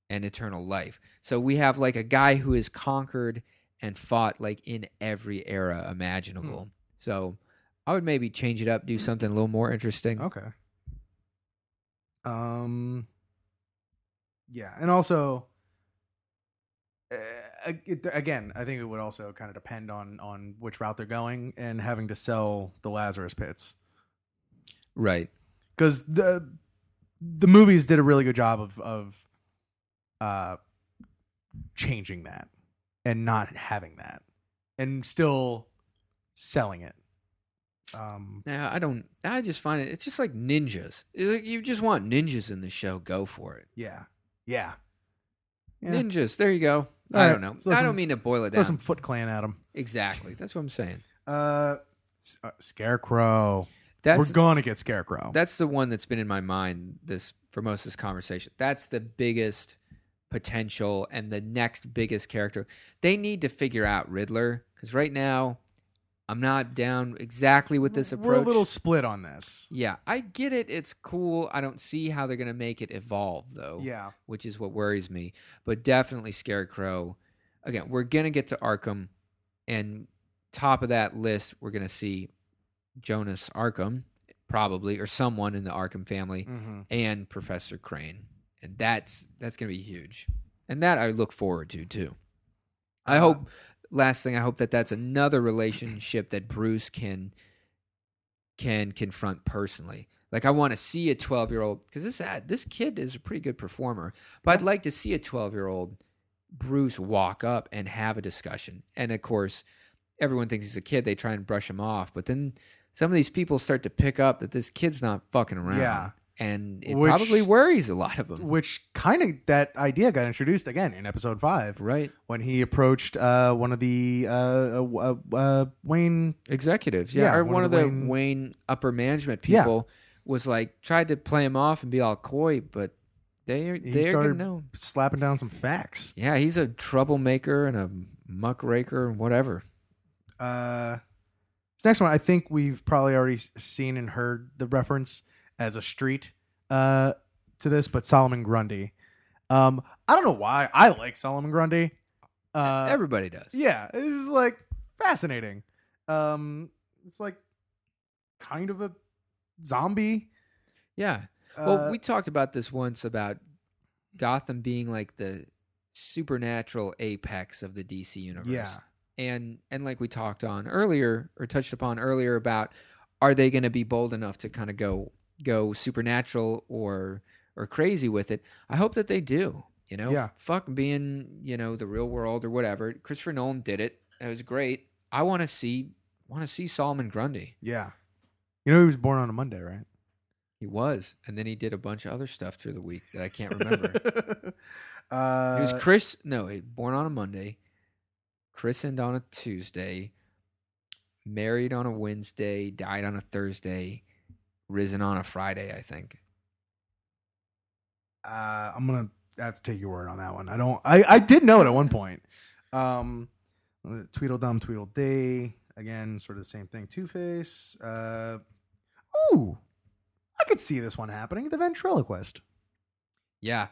Speaker 2: and eternal life. So we have like a guy who has conquered and fought like in every era imaginable. So I would maybe change it up, do something a little more interesting.
Speaker 1: Okay. Um. Yeah, and also, uh, it, again, I think it would also kind of depend on on which route they're going and having to sell the Lazarus pits
Speaker 2: Right.
Speaker 1: because the the movies did a really good job of of uh changing that and not having that and still selling it. Um.
Speaker 2: Yeah, I don't. I just find it. It's just like ninjas. It's like you just want ninjas in the show. Go for it.
Speaker 1: Yeah. Yeah. Yeah.
Speaker 2: Ninjas. There you go.
Speaker 1: All
Speaker 2: I don't know.
Speaker 1: throw
Speaker 2: I
Speaker 1: some-
Speaker 2: don't mean to boil it
Speaker 1: Throw
Speaker 2: down.
Speaker 1: some Foot Clan at him.
Speaker 2: Exactly. That's what I'm saying.
Speaker 1: Uh, S- uh, Scarecrow.
Speaker 2: That's
Speaker 1: We're gonna get Scarecrow.
Speaker 2: that's the one that's been in my mind this for most of this conversation. That's the biggest potential and the next biggest character. They need to figure out Riddler because right now I'm not down exactly with this approach.
Speaker 1: We're a little split on this.
Speaker 2: yeah, I get it. It's cool. I don't see how they're going to make it evolve though.
Speaker 1: Yeah.
Speaker 2: which is what worries me. But definitely Scarecrow. Again, we're gonna get to Arkham, and top of that list, we're gonna see Jonas Arkham, probably, or someone in the Arkham family,
Speaker 1: Mm-hmm.
Speaker 2: and Professor Crane, and that's that's gonna be huge, and that I look forward to too. I
Speaker 1: Uh,
Speaker 2: hope. Last thing, I hope that that's another relationship that Bruce can can confront personally. Like I want to see a 12 year old because this ad, this kid is a pretty good performer, but I'd like to see a 12 year old Bruce walk up and have a discussion. And of course, everyone thinks he's a kid; they try and brush him off. But then some of these people start to pick up that this kid's not fucking around.
Speaker 1: Yeah.
Speaker 2: And it
Speaker 1: Which-
Speaker 2: probably worries a lot of them.
Speaker 1: Which kind of that idea got introduced again in episode five
Speaker 2: Right.
Speaker 1: when he approached uh, one of the uh, uh, uh, Wayne.
Speaker 2: Executives. Yeah.
Speaker 1: Yeah,
Speaker 2: or
Speaker 1: one
Speaker 2: one,
Speaker 1: of the Wayne-
Speaker 2: Wayne, upper management
Speaker 1: Yeah.
Speaker 2: people was like, tried to play him off and be all coy, but they are,
Speaker 1: He
Speaker 2: they're to know.
Speaker 1: slapping down some facts.
Speaker 2: Yeah. He's a troublemaker and a muckraker and whatever.
Speaker 1: Uh, this next one, I think we've probably already seen and heard the reference as a street uh, to this, but Solomon Grundy. Um, I don't know why I like Solomon Grundy. Uh,
Speaker 2: Everybody does.
Speaker 1: yeah, it's just like fascinating. Um, it's like kind of a zombie.
Speaker 2: Yeah.
Speaker 1: Uh,
Speaker 2: Well, we talked about this once about Gotham being like the supernatural apex of the DC universe.
Speaker 1: yeah,
Speaker 2: And and like we talked on earlier or touched upon earlier about are they going to be bold enough to kind of go go supernatural or or crazy with it? I hope that they do. You know,
Speaker 1: Yeah.
Speaker 2: fuck being, you know, the real world or whatever. Christopher Nolan did it. It was great. I want to see want to see Solomon Grundy.
Speaker 1: yeah. You know, he was born on a Monday, right?
Speaker 2: He was, and then he did a bunch of other stuff through the week that I can't remember.
Speaker 1: uh,
Speaker 2: It was Chris. No, he- born on a Monday, christened on a Tuesday, married on a Wednesday, died on a Thursday, risen on a Friday. I think.
Speaker 1: uh, I'm gonna have to take your word on that one. I don't. I I did know it at one point. Um, Tweedledum, Tweedledee. Again, sort of the same thing. Two Face. Uh, ooh, I could see this one happening. The ventriloquist.
Speaker 2: Yeah,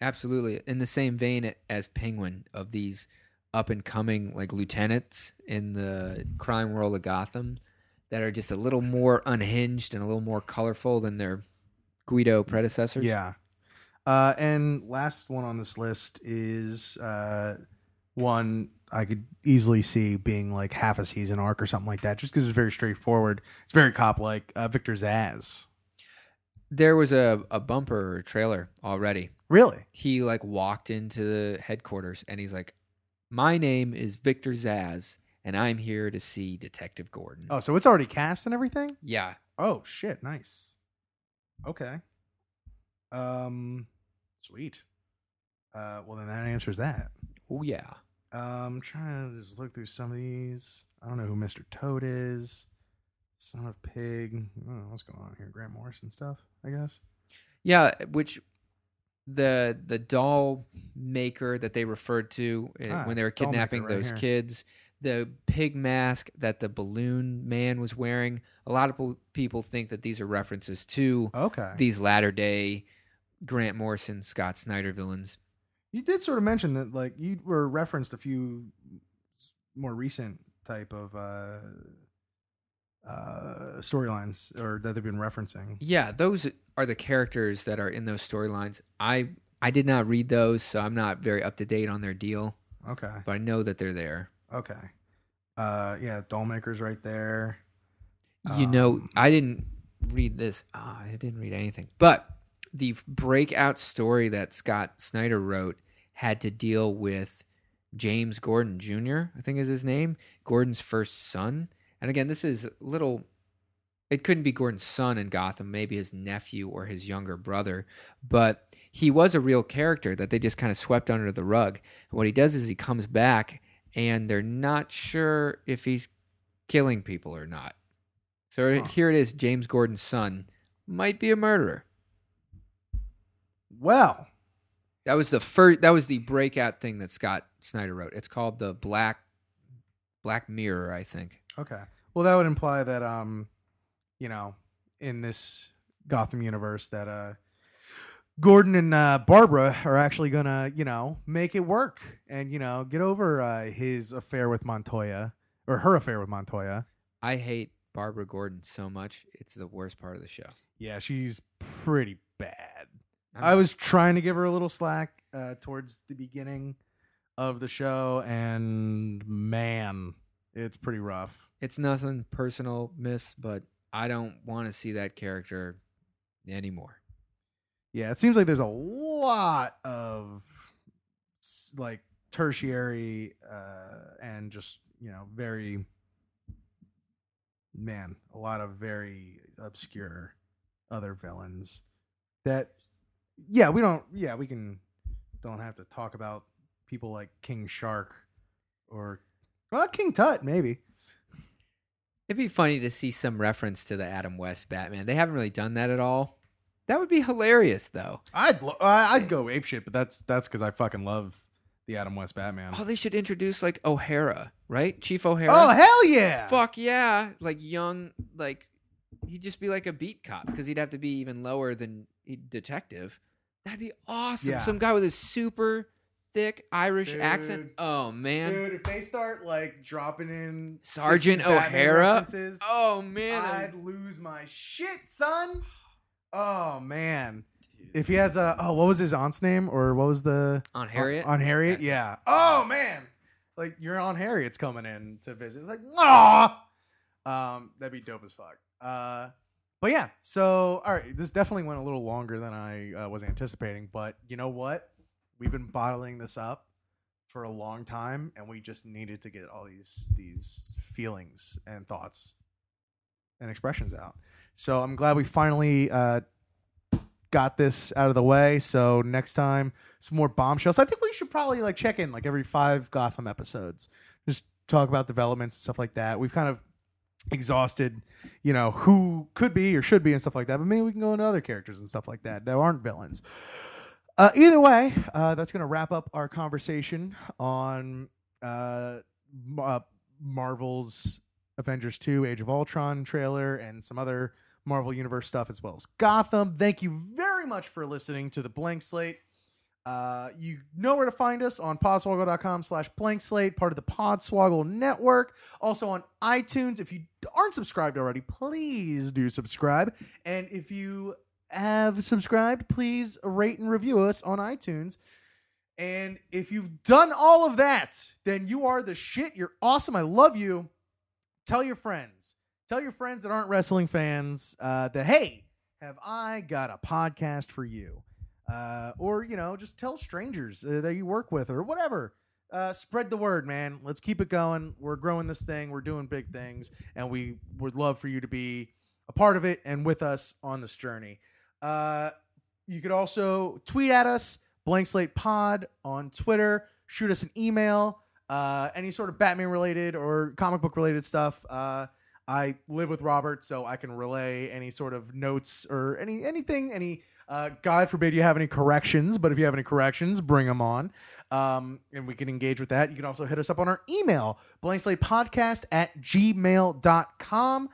Speaker 2: absolutely. In the same vein as Penguin of these up and coming like lieutenants in the crime world of Gotham that are just a little more unhinged and a little more colorful than their Guido predecessors.
Speaker 1: Yeah. Uh, and last one on this list is uh, one I could easily see being like half a season arc or something like that, just because it's very straightforward. It's very cop like. Uh, Victor Zsasz.
Speaker 2: There was a, a bumper or trailer already
Speaker 1: Really?
Speaker 2: he like walked into the headquarters and he's like, "My name is Victor Zsasz, and I'm here to see Detective Gordon."
Speaker 1: Oh, so it's already cast and everything?
Speaker 2: yeah,
Speaker 1: Oh shit, nice. Okay. Um sweet. Uh well then that answers that.
Speaker 2: oh yeah.
Speaker 1: Um I'm trying to just look through some of these. I don't know who Mr. Toad is. Son of Pig. I don't know what's going on here. Grant Morrison stuff, I guess.
Speaker 2: Yeah, which the the doll maker that they referred to uh,
Speaker 1: Ah,
Speaker 2: when they were kidnapping
Speaker 1: right
Speaker 2: those
Speaker 1: here.
Speaker 2: kids, the pig mask that the balloon man was wearing. A lot of people think that these are references to
Speaker 1: Okay.
Speaker 2: these latter day Grant Morrison, Scott Snyder villains.
Speaker 1: you did sort of mention that like you were referenced a few more recent type of uh uh storylines or that they've been referencing.
Speaker 2: Yeah, those are the characters that are in those storylines. I I did not read those, so I'm not very up to date on their deal,
Speaker 1: Okay.
Speaker 2: but I know that they're there.
Speaker 1: Okay. Uh yeah, Dollmaker's right there.
Speaker 2: You know,
Speaker 1: Um,
Speaker 2: I didn't read this. Ah, I didn't read anything. But the breakout story that Scott Snyder wrote had to deal with James Gordon Jr., I think is his name, Gordon's first son. And again, this is little it couldn't be Gordon's son in Gotham, maybe his nephew or his younger brother, but he was a real character that they just kind of swept under the rug. And what he does is he comes back and they're not sure if he's killing people or not. So
Speaker 1: Huh.
Speaker 2: here it is James Gordon's son might be a murderer.
Speaker 1: Well,
Speaker 2: That was the first that was the breakout thing that Scott Snyder wrote. It's called the Black Black Mirror, I think.
Speaker 1: okay. Well, that would imply that um, you know, in this Gotham universe that uh Gordon and uh, Barbara are actually gonna, you know, make it work and you know get over uh, his affair with Montoya or her affair with Montoya.
Speaker 2: I hate Barbara Gordon so much. It's the worst part of the show.
Speaker 1: Yeah, she's pretty bad.
Speaker 2: I'm
Speaker 1: I was trying to give her a little slack uh, towards the beginning of the show, and man, it's pretty rough.
Speaker 2: It's nothing personal, miss, but I don't want to see that character anymore.
Speaker 1: Yeah, it seems like there's a lot of like tertiary uh, and just you know very man, a lot of very obscure other villains that yeah, we don't yeah, we can don't have to talk about people like King Shark or well, King Tut maybe.
Speaker 2: It'd be funny to see some reference to the Adam West Batman. They haven't really done that at all. That would be hilarious, though.
Speaker 1: I'd lo- I- I'd go ape shit, but that's that's because I fucking love the Adam West Batman.
Speaker 2: Oh, they should introduce like O'Hara, right? Chief O'Hara.
Speaker 1: Oh hell yeah!
Speaker 2: fuck yeah! Like young, like he'd just be like a beat cop because he'd have to be even lower than a detective. That'd be awesome.
Speaker 1: Yeah.
Speaker 2: Some guy with a super thick Irish
Speaker 1: Dude.
Speaker 2: accent. Oh man,
Speaker 1: Dude, if they start like dropping in
Speaker 2: Sergeant
Speaker 1: 60s Batman
Speaker 2: O'Hara?
Speaker 1: references,
Speaker 2: oh man,
Speaker 1: I'd lose my shit, son. Oh man. If he has a oh, what was his aunt's name or what was the
Speaker 2: on Harriet.
Speaker 1: on, Harriet? Yeah. Oh man, like your aunt Harriet's coming in to visit. It's like ah, um, that'd be dope as fuck. Uh, but yeah. So all right, this definitely went a little longer than I uh, was anticipating. But you know what? We've been bottling this up for a long time, and we just needed to get all these these feelings and thoughts and expressions out. So I'm glad we finally uh, got this out of the way. So next time, some more bombshells. I think we should probably like check in like every five Gotham episodes, just talk about developments and stuff like that. We've kind of exhausted, you know, who could be or should be and stuff like that. But maybe we can go into other characters and stuff like that that aren't villains. Uh, either way, uh, that's going to wrap up our conversation on uh, uh, Marvel's Avengers 2 Age of Ultron trailer and some other Marvel Universe stuff as well as Gotham. Thank you very much for listening to the Blank Slate. Uh, you know where to find us on podswoggle.com slash blank slate, part of the Podswoggle network. Also on iTunes. If you aren't subscribed already, please do subscribe. And if you have subscribed, please rate and review us on iTunes. And if you've done all of that, then you are the shit. You're awesome. I love you. Tell your friends. Tell your friends that aren't wrestling fans uh, that, hey, have I got a podcast for you? Uh, or, you know, just tell strangers uh, that you work with or whatever. Uh, spread the word, man. Let's keep it going. We're growing this thing. We're doing big things. And we would love for you to be a part of it and with us on this journey. Uh, you could also tweet at us, Blank Slate Pod on Twitter. Shoot us an email. Uh, any sort of Batman related or comic book related stuff. I live with Robert, so I can relay any sort of notes or any anything. Any uh, God forbid you have any corrections, but if you have any corrections, bring them on, um, and we can engage with that. You can also hit us up on our email, blankslatepodcast at gmail.com.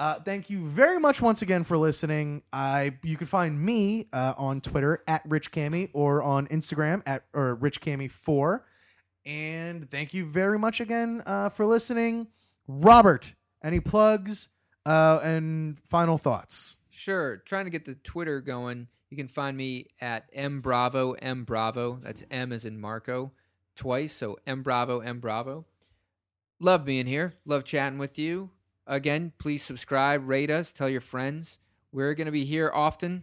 Speaker 1: Uh, thank you very much once again for listening. I you can find me uh, on Twitter at Rich Cammy or on Instagram at or Rich Cammy four. And thank you very much again uh, for listening, Robert. Any plugs uh, and final thoughts?
Speaker 2: Sure. Trying to get the Twitter going. You can find me at M Bravo M Bravo. That's M as in Marco twice. So M Bravo M Bravo. Love being here. Love chatting with you. Again, please subscribe, rate us, tell your friends. We're going to be here often.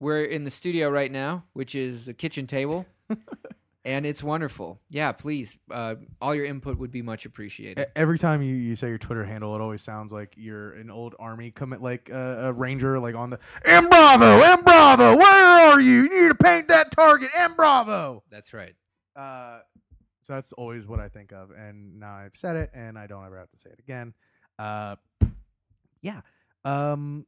Speaker 2: We're in the studio right now, which is the kitchen table, and it's wonderful. Yeah, please. Uh, all your input would be much appreciated.
Speaker 1: Every time you, you say your Twitter handle, it always sounds like you're an old army commit, like uh, a ranger, like on the M Bravo, M Bravo, where are you? You need to paint that target, M Bravo.
Speaker 2: That's right.
Speaker 1: Uh, so that's always what I think of, and now I've said it, and I don't ever have to say it again. Uh, yeah. Um.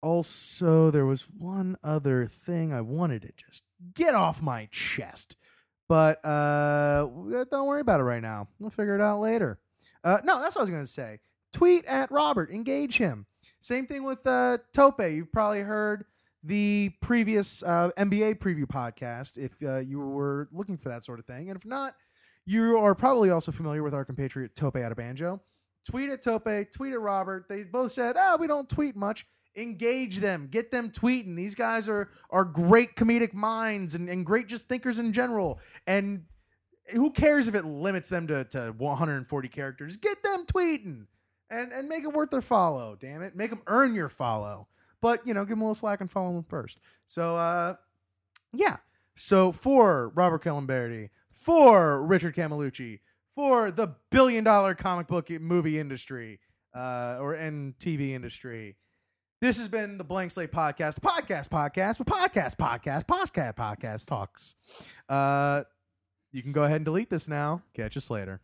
Speaker 1: Also, there was one other thing I wanted to just get off my chest, but uh, don't worry about it right now. We'll figure it out later. Uh, no, that's what I was going to say. Tweet at Robert, engage him. Same thing with uh, Tope. You've probably heard the previous uh, NBA preview podcast if uh, you were looking for that sort of thing. And if not, you are probably also familiar with our compatriot Tope out of Banjo. Tweet at Tope, tweet at Robert. They both said, "Ah, we don't tweet much." Engage them, get them tweeting. These guys are are great comedic minds and, and great just thinkers in general. And who cares if it limits them to, to 140 characters? Get them tweeting and and make it worth their follow. Damn it, make them earn your follow. But you know, give them a little slack and follow them first. So uh, yeah. So for Robert Colomberti, for Richard Camelucci, for the billion dollar comic book movie industry, uh, or in TV industry. This has been the Blank Slate Podcast, podcast, podcast, with podcast, podcast, podcast, podcast talks. Uh, you can go ahead and delete this now. Catch us later.